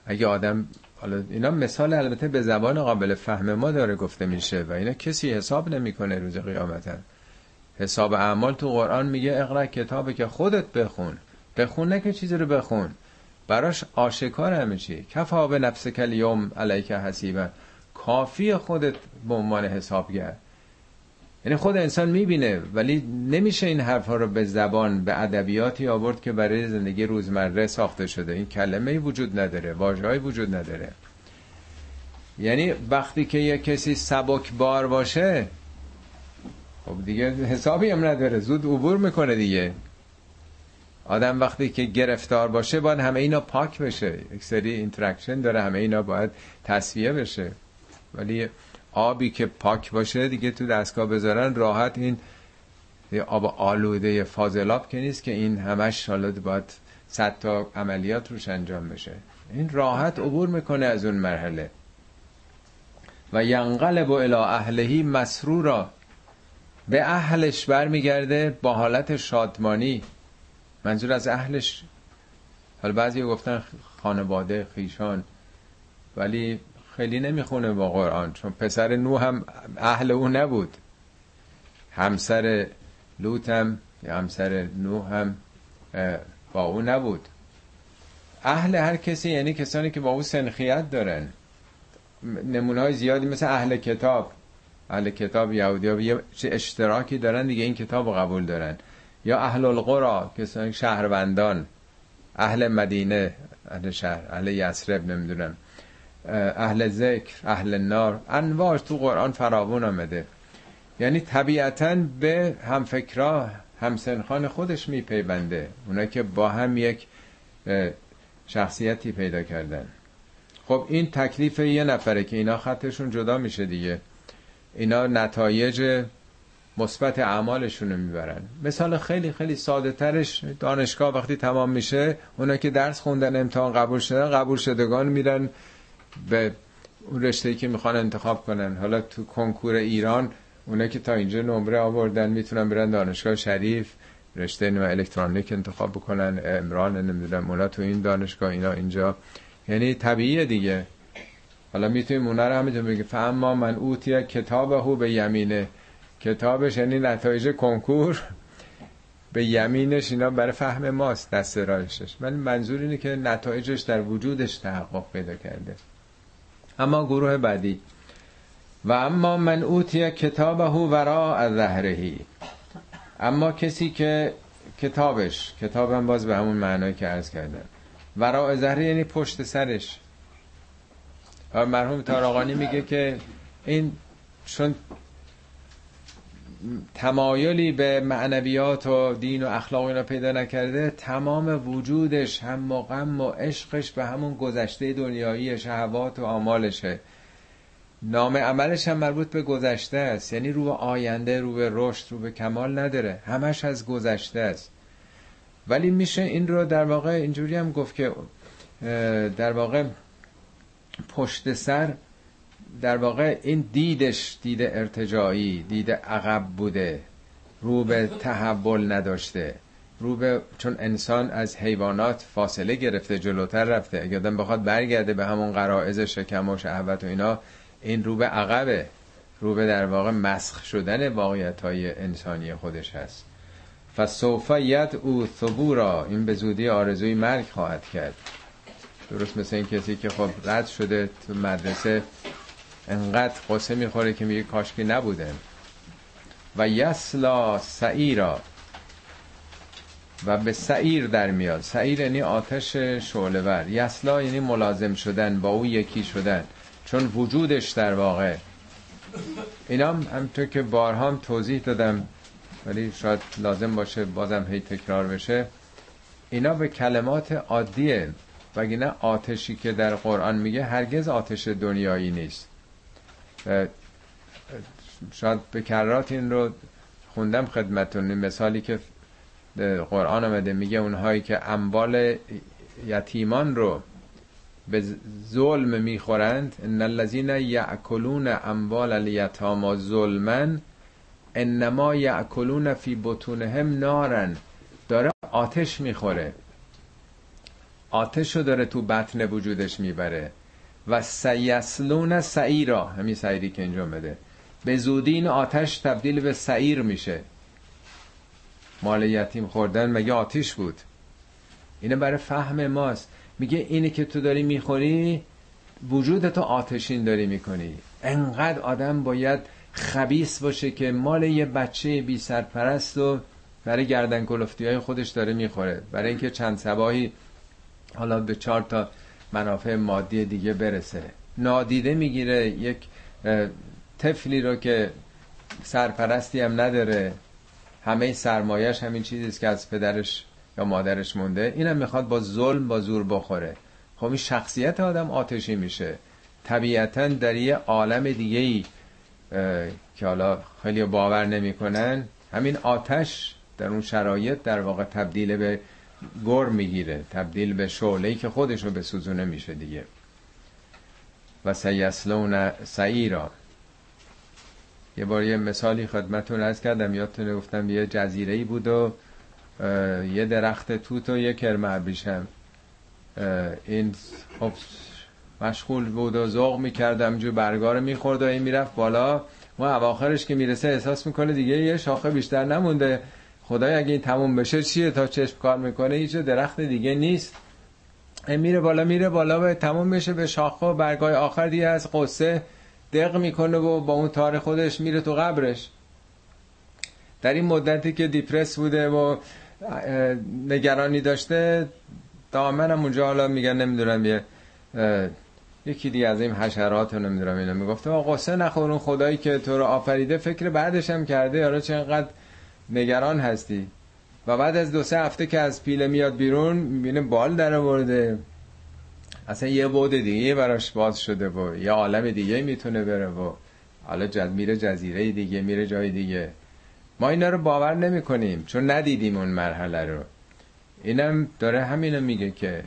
Speaker 1: اگه آدم حالا اینا مثال البته به زبان قابل فهم ما داره گفته میشه و اینا کسی حساب نمی‌کنه روز قیامت حساب اعمال تو قرآن میگه اقرا کتابه که خودت بخون. بخون نه که چیزی رو بخون. براش آشکار همه چی. کفا به نفس کلیوم علیک حسیبه کافی خودت به عنوان حسابگر. یعنی خود انسان می‌بینه ولی نمیشه این حرفها رو به زبان به ادبیاتی آورد که برای زندگی روزمره ساخته شده. این کلمه وجود نداره واژه‌ای وجود نداره. یعنی وقتی که یه کسی سبک بار باشه خب دیگه حسابی هم نداره. زود عبور می‌کنه دیگه. آدم وقتی که گرفتار باشه باید همه اینا پاک بشه. یک سری interaction داره همه اینا باید تسویه بشه. ولی آبی که پاک باشه دیگه تو دستگاه بذارن راحت این آب آلوده فاضلاب که نیست که این همش حالا باید صد تا عملیات روش انجام بشه. این راحت عبور می‌کنه از اون مرحله. و ینقلب الى اهلهی مسرورا. به اهلش برمیگرده با حالت شادمانی. منظور از اهلش. حالا بعضی گفتن خانواده خیشان ولی خیلی نمی‌خونه با قرآن چون پسر نو هم اهل او نبود. همسر لوت هم یا همسر نو هم با او نبود. اهل هر کسی یعنی کسانی که با او سنخیت دارن. نمونه های زیادی مثل اهل کتاب. اهل کتاب یهودی ها یه اشتراکی دارن دیگه این کتاب رو قبول دارن. یا اهل القرا کسانی شهروندان اهل مدینه اهل شهر اهل یسرب نمی‌دونم. اهل ذکر اهل نار. انواع تو قرآن فراوون آمده. یعنی طبیعتا به همفکرا همسنخان خودش میپیونده. اونا که با هم یک شخصیتی پیدا کردن. خب این تکلیف یه نفره که اینا خطشون جدا میشه دیگه. اینا نتایج مثبت اعمالشون رو می‌برن. مثال خیلی خیلی ساده ترش دانشگاه وقتی تمام میشه اونا که درس خوندن امتحان قبول شدن قبول شدگان میرن به اون رشته که می‌خوان انتخاب کنن. حالا تو کنکور ایران اونا که تا اینجا نمره آوردن می‌تونن برن دانشگاه شریف رشته نو الکترونیک انتخاب بکنن امران نمی‌دونم اونا تو این دانشگاه اینا اینجا. یعنی طبیعیه دیگه. حالا می‌تونیم اونا رو همینطور بگیم. فاما من اوتی کتابه به یمینه. کتابش یعنی نتایج کنکور. به یمینش اینا برای فهم ماست دست رایشش. ولی منظور اینه که نتایجش در وجودش تحقق پیدا کرده. اما گروه بعدی. و اما من اوتی کتابه از ظهرهی اما کسی که کتابش کتابم باز به همون معنایی که عرض کردم. ورا ظهره یعنی پشت سرش. مرحوم تاراغانی میگه که این چون تمایلی به معنویات و دین و اخلاق اینا پیدا نکرده تمام وجودش هم و غم و عشقش به همون گذشته دنیایی شهوات و آمالشه. نام عملش هم مربوط به گذشته است. یعنی رو آینده رو به رشد رو به کمال نداره. همش از گذشته است. ولی میشه این رو در واقع اینجوری هم گفت که در واقع پشت سر در واقع این دیدش دید ارتجایی دید عقب بوده رو به تحول نداشته رو به چون انسان از حیوانات فاصله گرفته جلوتر رفته. اگه آدم بخواد برگرده به همون قرائز شکم و شهوت و اینا این رو به عقبه. رو به در واقع مسخ شدن واقعیت های انسانی خودش هست. فسوف ید او ثبورا. این به زودی آرزوی مرگ خواهد کرد. درست مثل این کسی که خب رد شده تو مدرسه انقدر قصه می‌خوره که میگه کاشکی نبوده و یسلا سعیرا. و به سعیر در میاد. سعیر یعنی آتش شعلهور. یسلا یعنی ملازم شدن با او یکی شدن. چون وجودش در واقع. اینا هم همطور که بارها هم توضیح دادم ولی شاید لازم باشه بازم هی تکرار بشه. اینا به کلمات عادیه. وگرنه آتشی که در قرآن میگه هرگز آتش دنیایی نیست. شاید به کرات این رو خوندم خدمتون مثالی که قرآن آمده میگه اونهایی که اموال یتیمان رو به ظلم می‌خورند ان الذين یاکلون اموال الیتاما ظلما انما یاکلون فی بطونهم نارن داره آتش می‌خوره. آتش رو داره تو بطن وجودش می‌بره. و سیسلون سعیرا همین سعیری که اینجا بده. به زودی این آتش تبدیل به سعیر میشه. مال یتیم خوردن مگه آتیش بود؟ اینه برای فهم ماست. میگه اینی که تو داری می‌خوری وجود تو آتشین داری می‌کنی. انقدر آدم باید خبیس باشه که مال یه بچه بی سرپرست و برای گردن کلفتی های خودش داره می‌خوره. برای اینکه چند سباهی حالا به چهار تا منافع مادی دیگه برسه. نادیده می‌گیره یک طفلی رو که سرپرستی هم نداره. همه سرمایش همین چیزیست که از پدرش یا مادرش مونده. اینم می‌خواد با ظلم با زور بخوره. خب این شخصیت آدم آتشی میشه. طبیعتا در یه عالم دیگه ای که حالا خیلی باور نمی‌کنن همین آتش در اون شرایط در واقع تبدیل به گر می‌گیره تبدیل به شعله که خودش رو به سوزونه میشه دیگه. و سیسلون سعیرا. یه بار یه مثالی خدمتون از کردم یادتونه گفتم یه جزیره ای بود و یه درخت توت و یه کرم ابریشم. این خب مشغول بود و ذوق می‌کردم جو برگار می‌خورد و این می‌رفت بالا. و اواخرش که می‌رسه احساس می‌کنه دیگه یه شاخه بیشتر نمونده. خدای اگه این تموم بشه چیه؟ تا چشم کار می‌کنه هیچ درخت دیگه نیست. میره بالا میره بالا و تموم بشه به شاخه و برگای آخر دیگه از قصه دق می‌کنه و با اون تار خودش میره تو قبرش. در این مدتی که دیپرس بوده و نگرانی داشته دامن هم اونجا حالا میگن نمی‌دونم یه یکی دیگه از این حشرات رو نمی‌دونم اینا می‌گفته. آقا قصه نخور اون خدایی که تو رو آفریده فکر بعدش هم کرده. یارا چقدر نگران هستی. و بعد از دو سه هفته که از پیله میاد بیرون می‌بینه بال در آورده. اصلا یه بود دیگه براش باز شده و یه عالم دیگه می‌تونه بره و حالا جد میره جزیره دیگه میره جای دیگه. ما اینا رو باور نمی کنیم چون ندیدیم اون مرحله رو. اینم داره همینو میگه که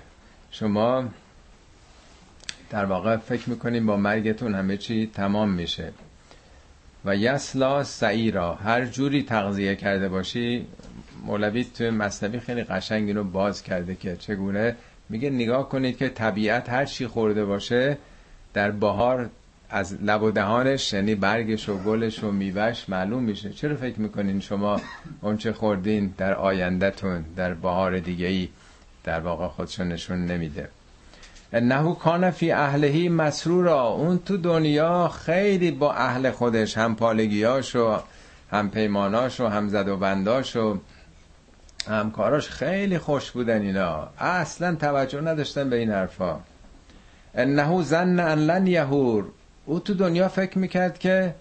Speaker 1: شما در واقع فکر می‌کنیم با مرگتون همه چی تمام میشه. و یسلا سعیرا. هر جوری تغذیه کرده باشی مولوی توی مصنبی خیلی قشنگ اینو باز کرده که چگونه؟ میگه نگاه کنید که طبیعت هر چی خورده باشه در بهار از لب و دهانش یعنی برگش و گلش و میوهش معلوم میشه. چرا فکر می‌کنین شما اونچه خوردین در آیندهتون در بهار دیگه ای در واقع خودشون نشون نمیده؟ نهو کان فی اهلهی مسرورا. اون تو دنیا خیلی با اهل خودش هم پالگیاش و هم پیماناش و هم زد و بنداش و همکاراش خیلی خوش بودن اینا. اصلا توجه نداشتن به این حرفا. انهو زن ان لن یهور. او تو دنیا فکر می‌کرد که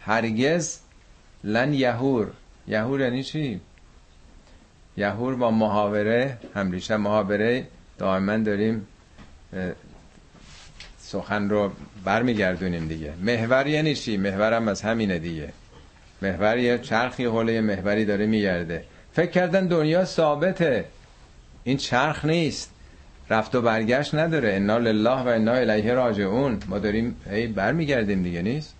Speaker 1: هرگز لن یهور. یهور یعنی چی؟ یهور با محاوره همریشه محاوره دائما داریم سخن رو برمیگردونیم دیگه. محور یعنی چی؟ محورم از همینه دیگه. محور یه چرخی حوله محوری داره میگرده. فکر کردن دنیا ثابته. این چرخ نیست. رفت و برگشت نداره. انا لله و انا الیه راجعون. ما داریم هی برمیگردیم دیگه نیست؟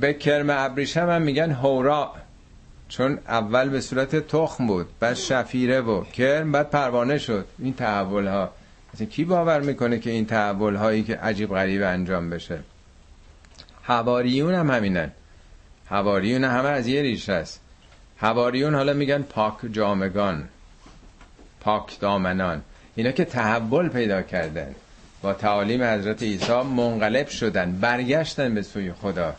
Speaker 1: به کرم ابریشم هم میگن هورا. چون اول به صورت تخم بود بعد شفیره و کرم بعد پروانه شد. این تحول ها مثلا کی باور می‌کنه که این تحول هایی که عجیب غریب انجام بشه؟ حواریون هم همینن. حواریون همه از یه ریشه است حواریون حالا میگن پاک جامگان پاک دامنان. اینا که تحول پیدا کردن. با تعالیم حضرت عیسی منقلب شدن برگشتن به سوی خدا.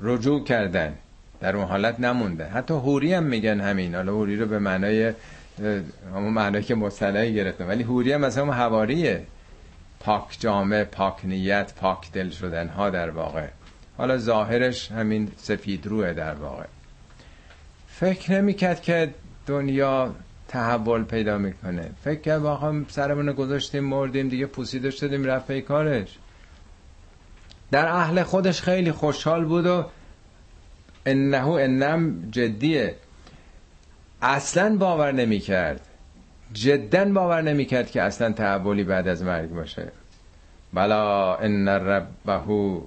Speaker 1: رجوع کردن. در اون حالت نمونده. حتی هوری هم میگن همین. حالا هوری رو به معنای همون معنایی که مصطلحی گرفته ولی هوری هم همون حواریه. پاک جامعه پاک نیت پاک دل شدن ها در واقع. حالا ظاهرش همین سفید روه در واقع. فکر نمی‌کرد که دنیا تحول پیدا می‌کنه. فکر کرد واقعا سرمون گذاشتیم مردیم دیگه پوسیده شدیم رفت پی کارش. در اهل خودش خیلی خوشحال بود و انه انم جدیه. اصلا باور نمی‌کرد. جدا باور نمی‌کرد که اصلا تحولی بعد از مرگ باشه. بلا ان ربه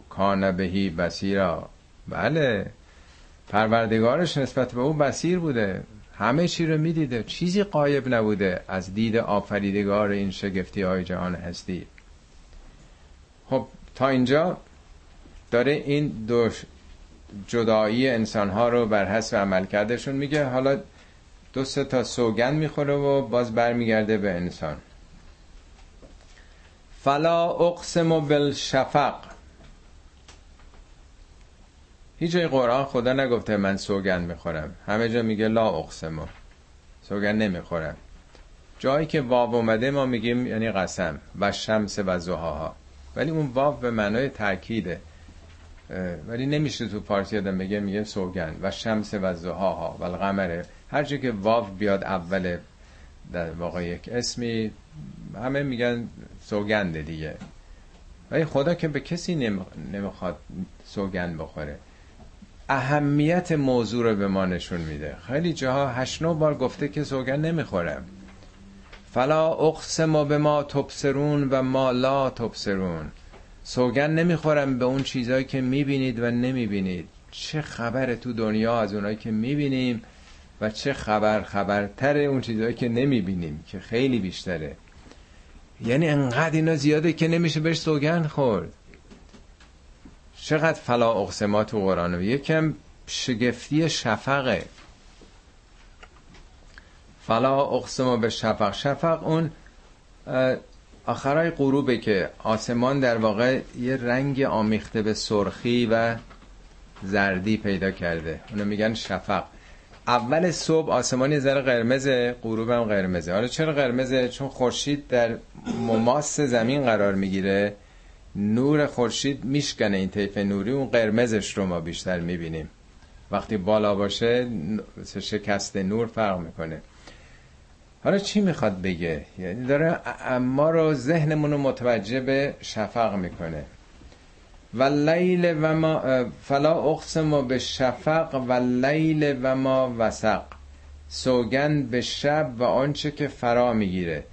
Speaker 1: کان بهی بسیرا بله. پروردگارش نسبت به او بسیر بوده. همه چی رو می‌دیده. چیزی قایب نبوده از دید آفریدگار این شگفتی های جهان هستی. خب تا اینجا داره این دو جدایی انسان ها رو بر حسب عمل کردشون میگه. حالا دو سه تا سوگن می‌خوره و باز برمیگرده به انسان. فلا اقسم بالشفق. هیچ جای قرآن خدا نگفته من سوگن می‌خورم. همه جا میگه لا اقسمو سوگن نمی‌خورم. جایی که واو اومده ما میگیم یعنی قسم و شمس و زهاها. ولی اون واو به معنای تاکیده ولی نمیشه تو پارسی آدم بگه میگه سوگن و شمس و زهاها و القمره. هر جا که واو بیاد اول در واقع یک اسمی همه میگن سوگنده دیگه. ولی خدا که به کسی نمی‌خواد سوگن بخوره. اهمیت موضوع رو به ما نشون میده. خیلی جاها هشت بار گفته که سوگن نمی‌خورم فلا اقسم به ما تبصرون و ما لا تبصرون. سوگن نمی‌خورم به اون چیزهایی که می‌بینید و نمی‌بینید. چه خبر تو دنیا از اونایی که می‌بینیم و چه خبر خبرتر اون چیزهایی که نمی‌بینیم که خیلی بیشتره. یعنی انقدر اینا زیاده که نمیشه بهش سوگن خورد. چقدر فلا اقسما تو قرآن؟ یکم شگفتی شفقه. فلا اقسما به شفق. شفق اون آخرای غروبه که آسمان در واقع یه رنگ آمیخته به سرخی و زردی پیدا کرده. اونو میگن شفق. اول صبح آسمانی ذره قرمزه غروب هم قرمزه. حالا چرا قرمزه؟ چون خورشید در مماس زمین قرار می‌گیره. نور خورشید میشکنه این طیف نوری. اون قرمزش رو ما بیشتر می‌بینیم. وقتی بالا باشه شکست نور فرق می‌کنه. حالا چی می‌خواد بگه؟ یعنی داره ما رو ذهنمون رو متوجه به شفق می‌کنه. و لیل و ما فلا اقسم به شفق و لیل و ما وسق. سوگن به شب و آنچه که فرا می‌گیره.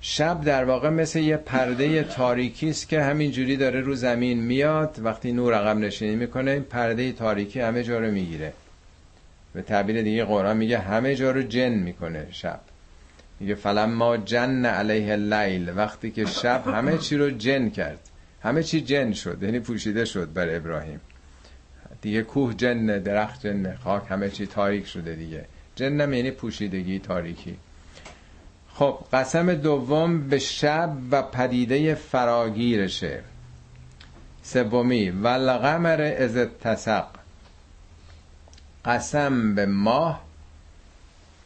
Speaker 1: شب در واقع مثل یه پرده تاریکی است که همینجوری داره رو زمین میاد. وقتی نور عقب نشینی می‌کنه این پرده تاریکی همه جا رو می‌گیره. به تعبیر دیگه قرآن میگه همه جا رو جن می‌کنه شب. میگه فلما جن علیه اللیل. وقتی که شب همه چی رو جن کرد. همه چی جن شد یعنی پوشیده شد بر ابراهیم. دیگه کوه جن درخت جن خاک همه چی تاریک شده دیگه. جنم یعنی پوشیدگی تاریکی. خب قسم دوم به شب و پدیده فراگیرشه سومی و القمر از تسق قسم به ماه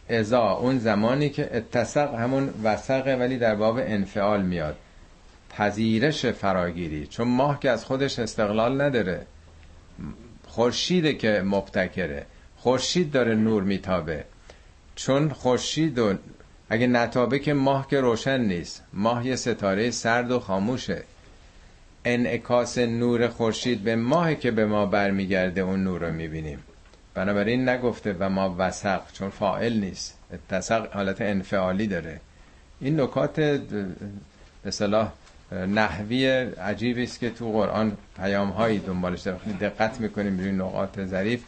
Speaker 1: ازا اون زمانی که اتسق همون وسقه ولی در باب انفعال میاد. پذیرش فراگیری چون ماه که از خودش استقلال نداره. خورشیده که مبتکره خورشید داره نور میتابه. چون خورشید و اگه نتابه که ماه که روشن نیست. ماه یه ستاره سرد و خاموشه. انعکاس نور خورشید به ماه که به ما برمیگرده اون نور رو می‌بینیم. بنابراین نگفته و ما وسق چون فائل نیست. اتسق حالت انفعالی داره. این نکات به صلاح نحوی عجیبی است که تو قرآن پیام هایی دنبالش داره دقت می‌کنیم روی نقاط ظریف.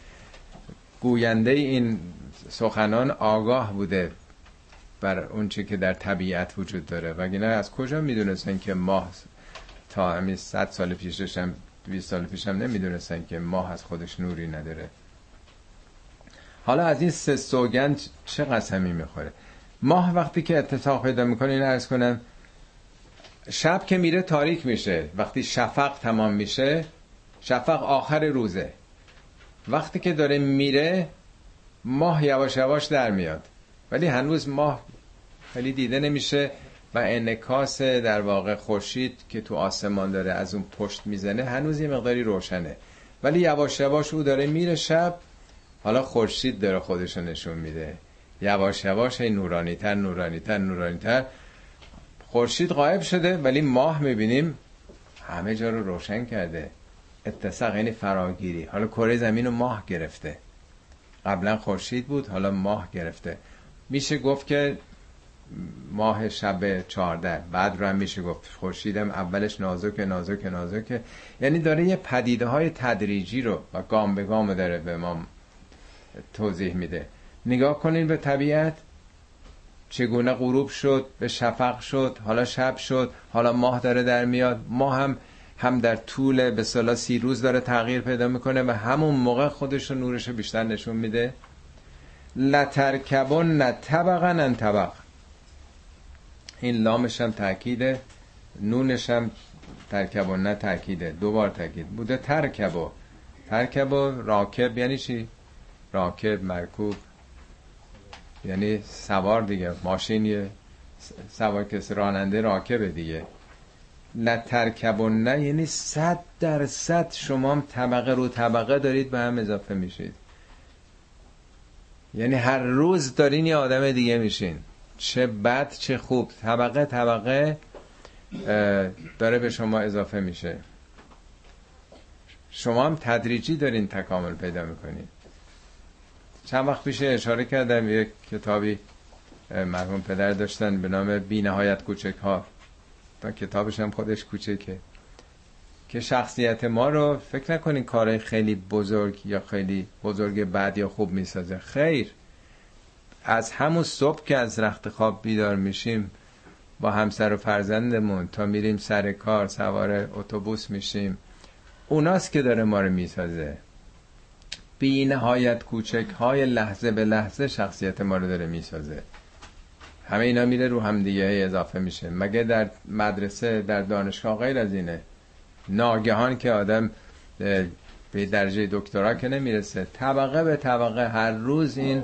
Speaker 1: گوینده این سخنان آگاه بوده بر اون چی که در طبیعت وجود داره. وگرنه از کجا می‌دونستن که ماه تا همین صد سال پیشش هم 20 سال پیش هم نمی‌دونستن که ماه از خودش نوری نداره؟ حالا از این سه سوگند چه قسمی می‌خوره؟ ماه وقتی که اتفاق پیدا می‌کنه این ارز کنم شب که میره تاریک میشه. وقتی شفق تمام میشه شفق آخر روزه. وقتی که داره میره ماه یواش یواش در میاد. ولی هنوز ماه خیلی دیده نمیشه و انکاس در واقع خورشید که تو آسمان داره از اون پشت می‌زنه هنوز یه مقداری روشنه. ولی یواش یواش او داره میره شب حالا خورشید داره خودش نشون میده. یواش یواش نورانی تر نورانی تر نورانی تر خورشید غایب شده ولی ماه می‌بینیم همه جا رو روشن کرده. اتساق یعنی فراگیری. حالا کره زمین رو ماه گرفته. قبلا خورشید بود حالا ماه گرفته. میشه گفت که ماه شب چهارده. بعد رو هم میشه گفت. خورشیدم اولش نازک نازک نازک یعنی داره یه پدیده های تدریجی رو و گام به گام داره به ما توضیح میده. نگاه کنین به طبیعت. چگونه غروب شد به شفق شد حالا شب شد حالا ماه داره در میاد. ماه هم هم در طول به صلاح سی روز داره تغییر پیدا می‌کنه و همون موقع خودش رو نورش بیشتر نشون میده. لترکبون نه طبقا ان طبق. این لامش هم تاکیده نونش هم ترکبون نه تاکیده دوبار تاکید بوده ترکبو ترکبو راکب یعنی چی؟ راکب مرکوب. یعنی سوار دیگه ماشین سوار کسی راننده راکبه دیگه. نه ترکبون نه یعنی صد درصد شما هم طبقه رو طبقه دارید به هم اضافه میشید. یعنی هر روز دارین یه آدم دیگه میشین. چه بد چه خوب. طبقه طبقه داره به شما اضافه میشه. شما هم تدریجی دارین تکامل پیدا می‌کنین. چند وقت پیش اشاره کردم یک کتابی مرحوم پدر داشتن به نام بی نهایت کوچک ها تا کتابش هم خودش کوچکه. که شخصیت ما رو فکر نکنین کارهای خیلی بزرگ یا خیلی بزرگ بد یا خوب می‌سازه. خیر. از همون صبح که از رخت خواب بیدار میشیم با همسر و فرزندمون تا میریم سر کار سوار اتوبوس میشیم. اوناست که داره ما رو می‌سازه. بی نهایت کوچک های لحظه به لحظه شخصیت ما رو داره می‌سازه. همه اینا میره رو هم دیگه اضافه میشه. مگه در مدرسه در دانشگاه غیر از اینه؟ ناگهان که آدم به درجه دکترا که نمی‌رسه. طبقه به طبقه هر روز این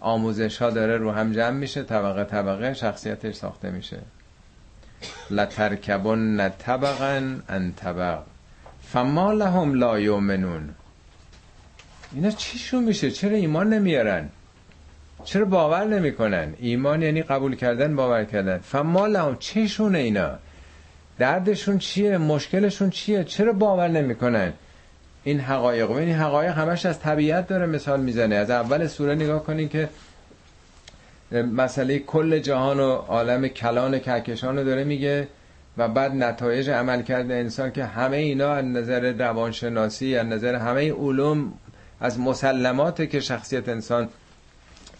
Speaker 1: آموزش ها داره رو هم جمع میشه طبقه طبقه شخصیتش ساخته میشه. لترکبن طبقا ان طبق. فما لهم لا یومنون اینا چیشون میشه؟ چرا ایمان نمیارن؟ چرا باور نمی‌کنن؟ ایمان یعنی قبول کردن باور کردن. فما لهم چشونه اینا؟ دردشون چیه؟ مشکلشون چیه؟ چرا باور نمی‌کنن؟ این حقایق. و این حقایق همش از طبیعت داره مثال می‌زنه. از اول سوره نگاه کنین که مسئله کل جهان و عالم کلان کهکشان رو داره میگه و بعد نتایج عمل کرده انسان که همه اینا از نظر روانشناسی از نظر همه علوم از مسلمات که شخصیت انسان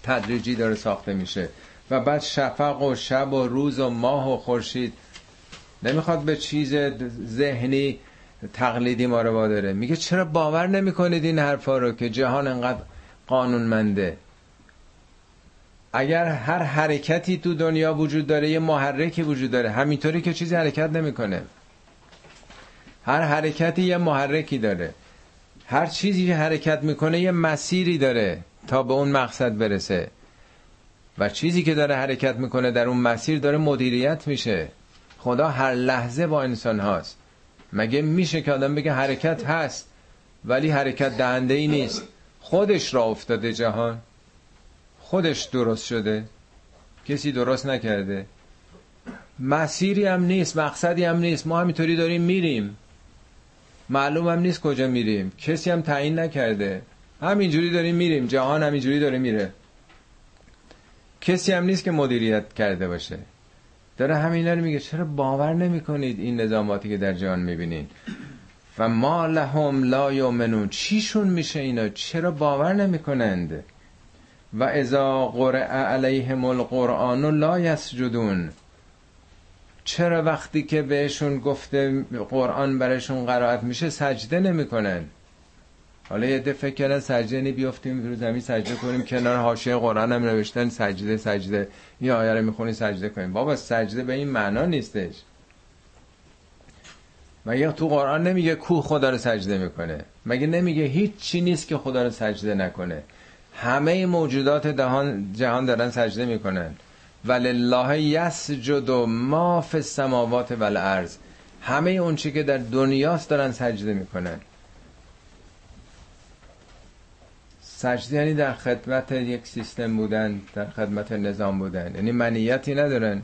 Speaker 1: تدریجی داره ساخته میشه. و بعد شفق و شب و روز و ماه و خورشید. نمی‌خواد به چیز ذهنی تقلیدی ما رو واداره. میگه چرا باور نمی‌کنید این حرفا رو که جهان انقدر قانونمنده؟ اگر هر حرکتی تو دنیا وجود داره یه محرکی وجود داره همینطوری که چیزی حرکت نمی‌کنه. هر حرکتی یه محرکی داره. هر چیزی که حرکت می‌کنه یه مسیری داره تا به اون مقصد برسه. و چیزی که داره حرکت می‌کنه در اون مسیر داره مدیریت میشه. خدا هر لحظه با انسان هاست. مگه میشه که آدم بگه حرکت هست ولی حرکت دهنده ای نیست؟ خودش را افتاده جهان. خودش درست شده. کسی درست نکرده. مسیری هم نیست مقصدی هم نیست. ما همینطوری داریم میریم. معلوم هم نیست کجا میریم. کسی هم تعیین نکرده. همینجوری داریم میریم. جهان همینجوری داره میره. کسی هم نیست که مدیریت کرده باشه. داره همینا رو میگه. چرا باور نمی‌کنید این نظاماتی که در جهان می‌بینین؟ و ما لهم لا یؤمنون. چیشون میشه اینا؟ چرا باور نمی‌کنند؟ و اذا قرئ علیهم القرآن لا یسجدون. چرا وقتی که بهشون گفته قرآن برشون قرائت میشه سجده نمی‌کنن؟ حالا یه دفعه کردن سجده یعنی بیافتیم رو زمین سجده کنیم کنار حاشیه قرآن هم نوشتن سجده سجده. این آیه رو می‌خونی سجده کنیم. بابا سجده به این معنا نیستش. مگه تو قرآن نمیگه کو خدا رو سجده می‌کنه؟ مگه نمیگه هیچ چی نیست که خدا رو سجده نکنه؟ همه موجودات دهان جهان دارن سجده می‌کنن. ولله یسجد ما فی السماوات والارض همه اون چی که در دنیاست دارن سجده می‌کنن. سجده یعنی در خدمت یک سیستم بودن در خدمت نظام بودن. یعنی منیتی ندارن.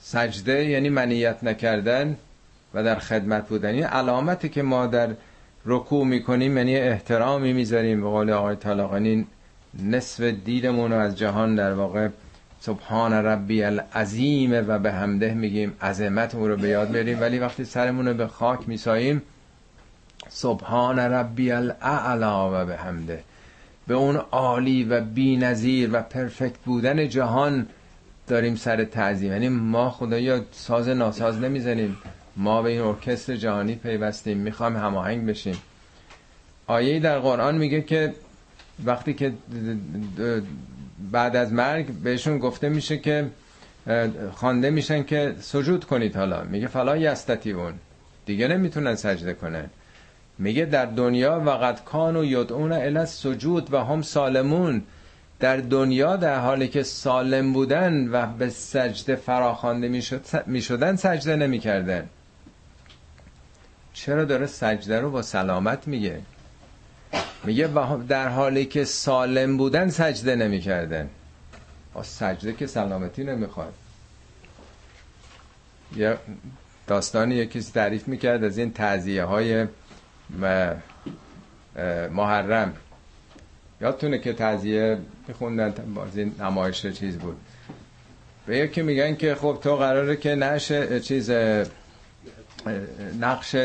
Speaker 1: سجده یعنی منیت نکردن و در خدمت بودن. این علامتی که ما در رکوع می‌کنیم یعنی احترامی می‌ذاریم به قول آقای طالقانی نصف دیدمون رو از جهان در واقع سبحان ربی العظیم و به همده میگیم عظمت اون رو به یاد میاریم ولی وقتی سرمون رو به خاک میساییم سبحان ربی الاعلا و به همده. به اون عالی و بی نظیر و پرفکت بودن جهان داریم سر تعظیم. یعنی ما خدایا ساز ناساز نمی‌زنیم. ما به این ارکستر جهانی پیوستیم می‌خوام هماهنگ بشیم. آیه در قرآن میگه که وقتی که بعد از مرگ بهشون گفته میشه که خوانده میشن که سجود کنید حالا. میگه فلا یستتیون دیگه نمی‌تونن سجده کنن. میگه در دنیا وقت کان و یدعون الی سجود و هم سالمون. در دنیا در حالی که سالم بودن و به سجده فراخوانده می‌شدن سجده نمی‌کردن. چرا داره سجده رو با سلامت میگه؟ میگه در حالی که سالم بودن سجده نمی‌کردن. سجده که سلامتی نمی‌خواد. یه داستانی یکی تعریف می‌کرد از این تعذیه های محرم. یادتونه که تعذیه میخوندن باز این نمایش چیز بود. به یکی میگن که خب تو قراره که نشه چیز نقش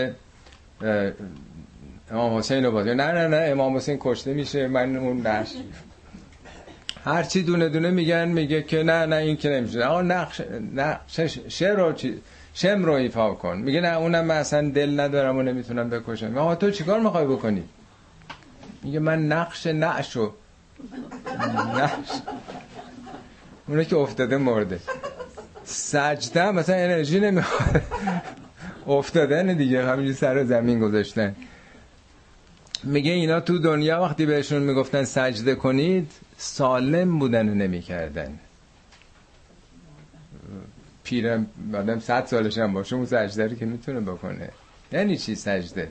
Speaker 1: امام حسین رو بازی. نه نه نه امام حسین کشته میشه من اون نقش. هرچی دونه دونه میگن میگه که نه نه این که نمیشه. آقا نقش نقش شعر رو چی؟ شم رو ایفا کن. میگه نه اونم من اصلا دل ندارم و نمی‌تونم بکشم. آقا تو چیکار می‌خوای بکنی؟ میگه من نقش نعش رو نقش. اونه که افتاده مرده. سجده مثلا انرژی نمی‌خواد. افتادن دیگه همینجور سر زمین گذاشتن. میگه اینا تو دنیا وقتی بهشون می‌گفتن سجده کنید سالم بودن و نمی‌کردن. پیرم بعدم صد سالش هم باشه اون سجده که می‌تونه بکنه. یعنی چی سجده.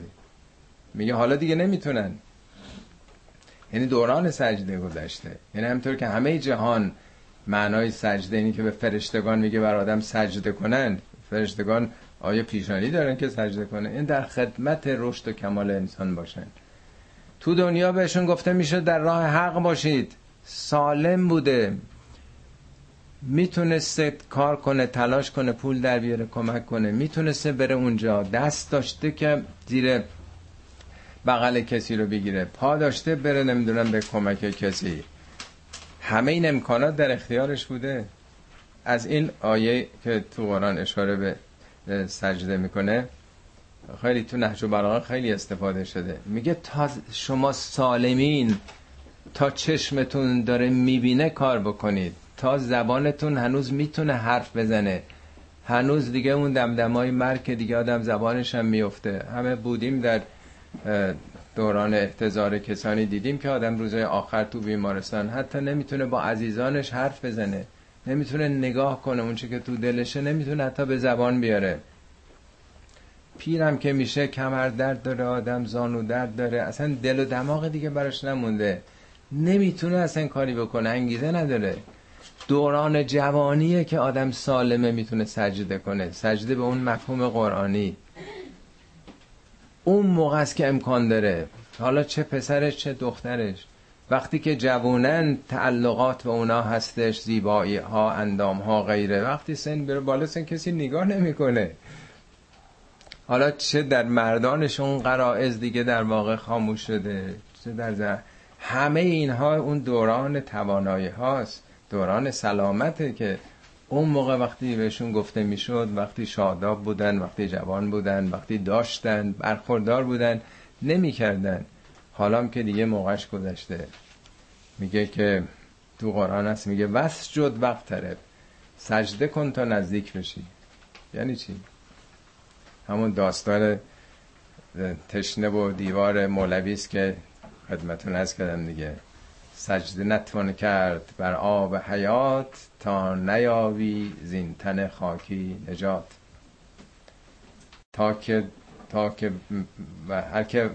Speaker 1: میگه حالا دیگه نمی‌تونن. یعنی دوران سجده گذشته. یعنی همطور که همه جهان معنای سجده اینی که به فرشتگان میگه بر آدم سجده کنند فرشتگان آیا پیشانی دارن که سجده کنه این در خدمت رشد و کمال انسان باشن. تو دنیا بهشون گفته میشه در راه حق باشید. سالم بوده. می‌تونسته کار کنه تلاش کنه پول در بیاره کمک کنه. می‌تونسته بره اونجا. دست داشته که زیر بغل کسی رو بگیره. پا داشته بره نمی‌دونم به کمک کسی. همه این امکانات در اختیارش بوده. از این آیه که تو قرآن اشاره به سجده می‌کنه خیلی تو نهج و خیلی استفاده شده. میگه تا شما سالمین تا چشمتون داره می‌بینه کار بکنید. تا زبانتون هنوز می‌تونه حرف بزنه. هنوز دیگه اون دمدمای مرگ دیگه آدم زبانش هم میفته. همه بودیم در دوران احتضار کسانی دیدیم که آدم روزهای آخر تو بیمارستان حتی نمی‌تونه با عزیزانش حرف بزنه. نمی‌تونه نگاه کنه. اونچه که تو دلشه نمی‌تونه حتی به زبان بیاره. پیرم که میشه کمر درد داره آدم زانو درد داره. اصلا دل و دماغ دیگه براش نمونده. نمی‌تونه اصلا کاری بکنه انگیزه نداره. دوران جوانیه که آدم سالمه می‌تونه سجده کنه. سجده به اون مفهوم قرآنی. اون موقع است که امکان داره. حالا چه پسرش چه دخترش. وقتی که جوونن تعلقات به اونا هستش زیبایی ها اندام ها غیره. وقتی سن بره بالا سن کسی نگاه نمی‌کنه. حالا چه در مردانشون قرائز دیگه در واقع خاموش شده چه در زن... همه اینها اون دوران توانایی هاست دوران سلامته که اون موقع وقتی بهشون گفته می‌شد وقتی شاداب بودن وقتی جوان بودن وقتی داشتن برخوردار بودن نمی‌کردن. حالا که دیگه موقعش گذشته. میگه که تو قرآن هست میگه وسجد وقت طرف سجده کن تا نزدیک بشی. یعنی چی؟ همون داستان تشنه و دیوار مولوی است که خدمتون از کردم دیگه. سجده نتوان کرد بر آب حیات تا نیاوی زین تن خاکی نجات. تا که تا که هر که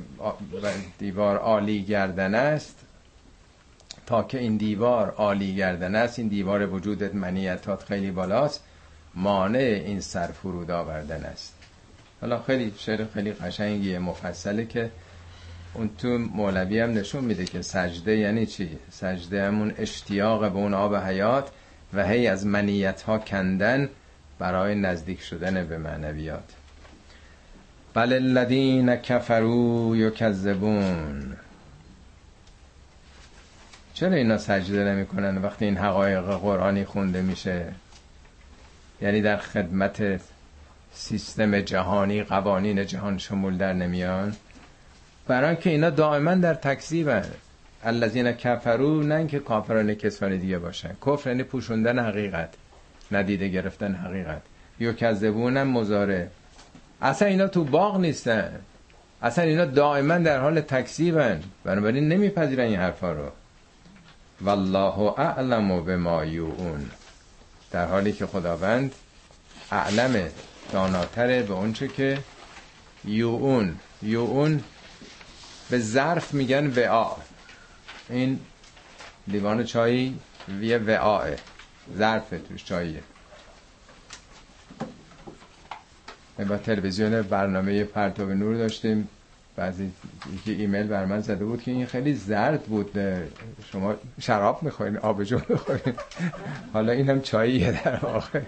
Speaker 1: دیوار عالی گردن است تا که این دیوار عالی گردن است این دیوار وجودت منیتات خیلی بالاست مانع این سر فرود آوردن است. حالا خیلی شعر خیلی قشنگیه مفصله که اون تو مولوی هم نشون میده که سجده یعنی چی؟ سجده همون اشتیاق به اون آب حیات و هی از منیت ها کندن برای نزدیک شدن به معنویات. بل الذین کفروا یکذبون. چرا اینا سجده نمی‌کنن وقتی این حقایق قرآنی خونده میشه؟ یعنی در خدمت سیستم جهانی قوانین جهان شمول در نمیان. برای که اینا دائما در تکذیبن الذین کفرو نه اینکه کافران کسان دیگه باشن. کفر یعنی پوشوندن حقیقت ندیده گرفتن حقیقت. یو کذبونم مزاره اصلا اینا تو باغ نیستن. اصلا اینا دائما در حال تکذیبن بنابراین نمیپذیرن این حرفا رو. والله اعلم به ما یوون در حالی که خداوند اعلم داناتره به اونچه که یوون یوون به ظرف میگن وعا. این لیوان چایی وی وعاه ظرف توش چاییه. با تلویزیون برنامه پرتاب نور داشتیم. بعضی یکی ایمیل بر من زده بود که این خیلی زرد بود. شما شراب می‌خواین آبجو می‌خواین حالا اینم چاییه در واقع.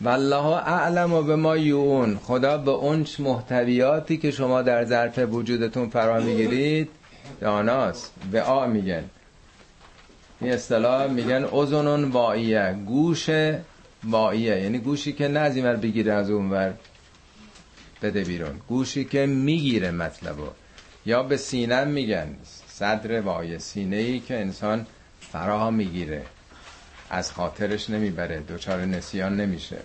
Speaker 1: والله اعلم و به ما یون خدا به اون محتویاتی که شما در ظرف وجودتون فرا می‌گیرید داناست. به آ میگن. این اصطلاح میگن اوزونون واییه. گوش واییه. یعنی گوشی که نه از بگیره از اونور بده بیرون. گوشی که می‌گیره مطلبو یا به سینه میگن. صدر وای سینه ای که انسان فرا می‌گیره. از خاطرش نمی‌بره دوچار نسیان نمیشه.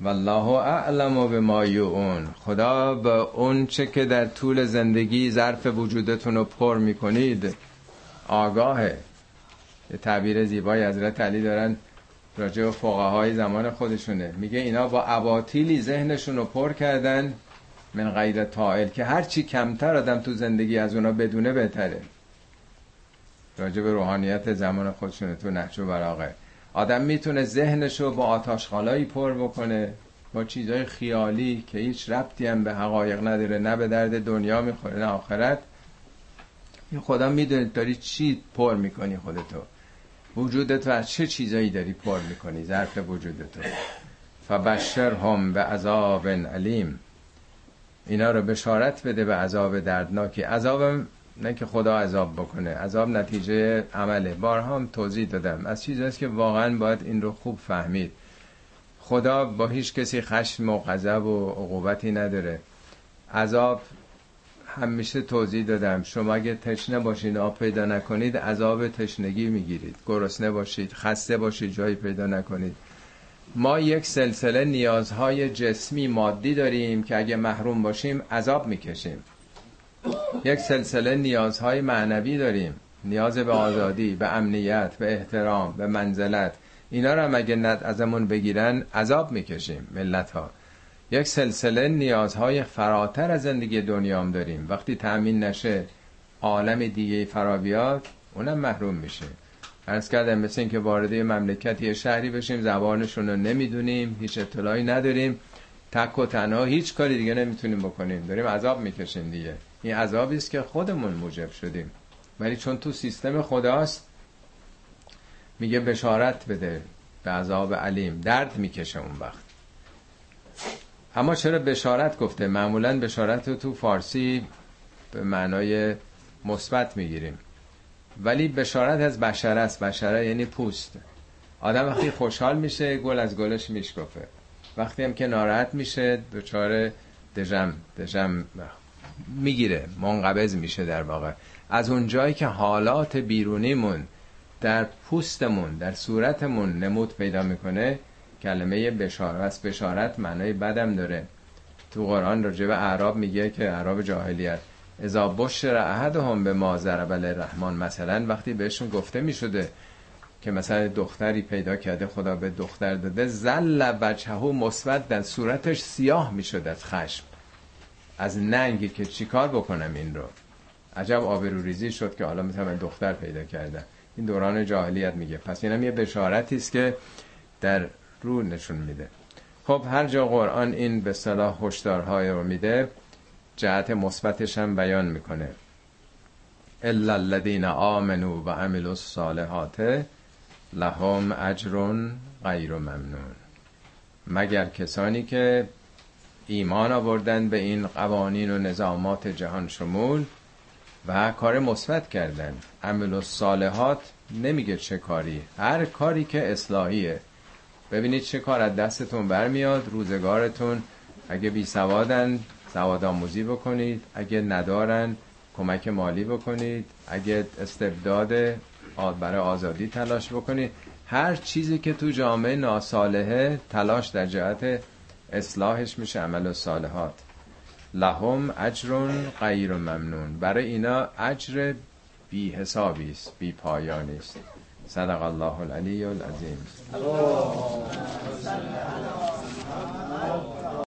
Speaker 1: والله اعلم و به ما یعون. خدا به اون چه که در طول زندگی ظرف وجودتون رو پر می‌کنید آگاهه. یه تعبیر زیبای حضرت علی دارن راجع به فقهای زمان خودشونه. میگه اینا با عباطیلی ذهنشون رو پر کردن من غیر تائل که هرچی کمتر آدم تو زندگی از اونا بدونه بهتره. راجع به روحانیت زمان خودشونه تو نهج و براغه آدم می‌تونه ذهنش رو با آتاشخالایی پر بکنه با چیزای خیالی که هیچ ربطی هم به حقایق نداره نه به درد دنیا می‌خوره نه آخرت. خدا می‌دونه داری چی پر می‌کنی خودتو. وجودت از چه چیزایی داری پر می‌کنی ظرف وجودتو. فبشر هم به عذاب علیم. اینا رو بشارت بده به عذاب دردناکی. عذاب نه که خدا عذاب بکنه. عذاب نتیجه عمله. بارها هم توضیح دادم. از چیزهاست که واقعا باید این رو خوب فهمید. خدا با هیچ کسی خشم و غضب و عقوبتی نداره. عذاب همیشه توضیح دادم. شما اگه تشنه باشید آب پیدا نکنید عذاب تشنگی می‌گیرید. گرسنه باشید خسته باشید جایی پیدا نکنید. ما یک سلسله نیازهای جسمی مادی داریم که اگه محروم باشیم عذاب می‌کشیم. یک سلسله نیازهای معنوی داریم. نیاز به آزادی به امنیت به احترام به منزلت. اینا رو هم اگه ند ازمون بگیرن عذاب می‌کشیم ملت ها یک سلسله نیازهای فراتر از زندگی دنیام داریم. وقتی تأمین نشه عالم دیگه فرا بیاد اونم محروم میشه. ارز کردم مثل این که وارد مملکتی شهری بشیم زبانشون رو نمی‌دونیم هیچ اطلاعی نداریم. تک و تنها هیچ کاری دیگه نمی‌تونیم بکنیم. داریم عذاب می‌کشیم دیگه. این عذابی است که خودمون موجب شدیم. ولی چون تو سیستم خداست میگه بشارت بده به عذاب علیم. درد می‌کشه اون وقت. اما چرا بشارت گفته؟ معمولا بشارت رو تو فارسی به معنای مثبت می‌گیریم. ولی بشارت از بشره است. بشره یعنی پوست. آدم وقتی خوشحال میشه گل از گلش میشکفه. وقتی هم که ناراحت میشه دچار دژم دژم می‌گیره منقبض میشه در واقع. از اون جایی که حالات بیرونیمون در پوستمون در صورتمون نمود پیدا می‌کنه کلمه بشارت بشارت معنای بدم داره. تو قرآن راجع به اعراب میگه که اعراب جاهلیت. اذا بشر احدهم به ما ضرب رحمان مثلا وقتی بهشون گفته می‌شده که مثلا دختری پیدا کرده خدا به دختر داده زل وجهه مثبت در صورتش سیاه می‌شد از خشم. از ننگی که چیکار بکنم این رو؟ عجب آبروریزی شد که حالا مثلا دختر پیدا کردن این دوران جاهلیت میگه. پس اینم یه بشارتی است که در رو نشون میده. خب هر جا قرآن این به صلاح هشدارهای رو میده جهت مثبتش هم بیان می‌کنه. الا الذين آمنوا و الصالحات لهم اجر غیر ممنون. مگر کسانی که ایمان آوردن به این قوانین و نظامات جهان شمول و کار مثبت کردن. عمل صالحات نمیگه چه کاری. هر کاری که اصلاحیه. ببینید چه کار از دستتون برمیاد روزگارتون. اگه بی سوادن سواد آموزی بکنید. اگه ندارن کمک مالی بکنید. اگه استبداد برای آزادی تلاش بکنید. هر چیزی که تو جامعه ناسالحه تلاش در جهت اصلاحش میشه عمل و صالحات. لهم اجر غیر ممنون. برای اینا اجر بی حسابی است بی پایانی است. صدق الله العلی العظیم.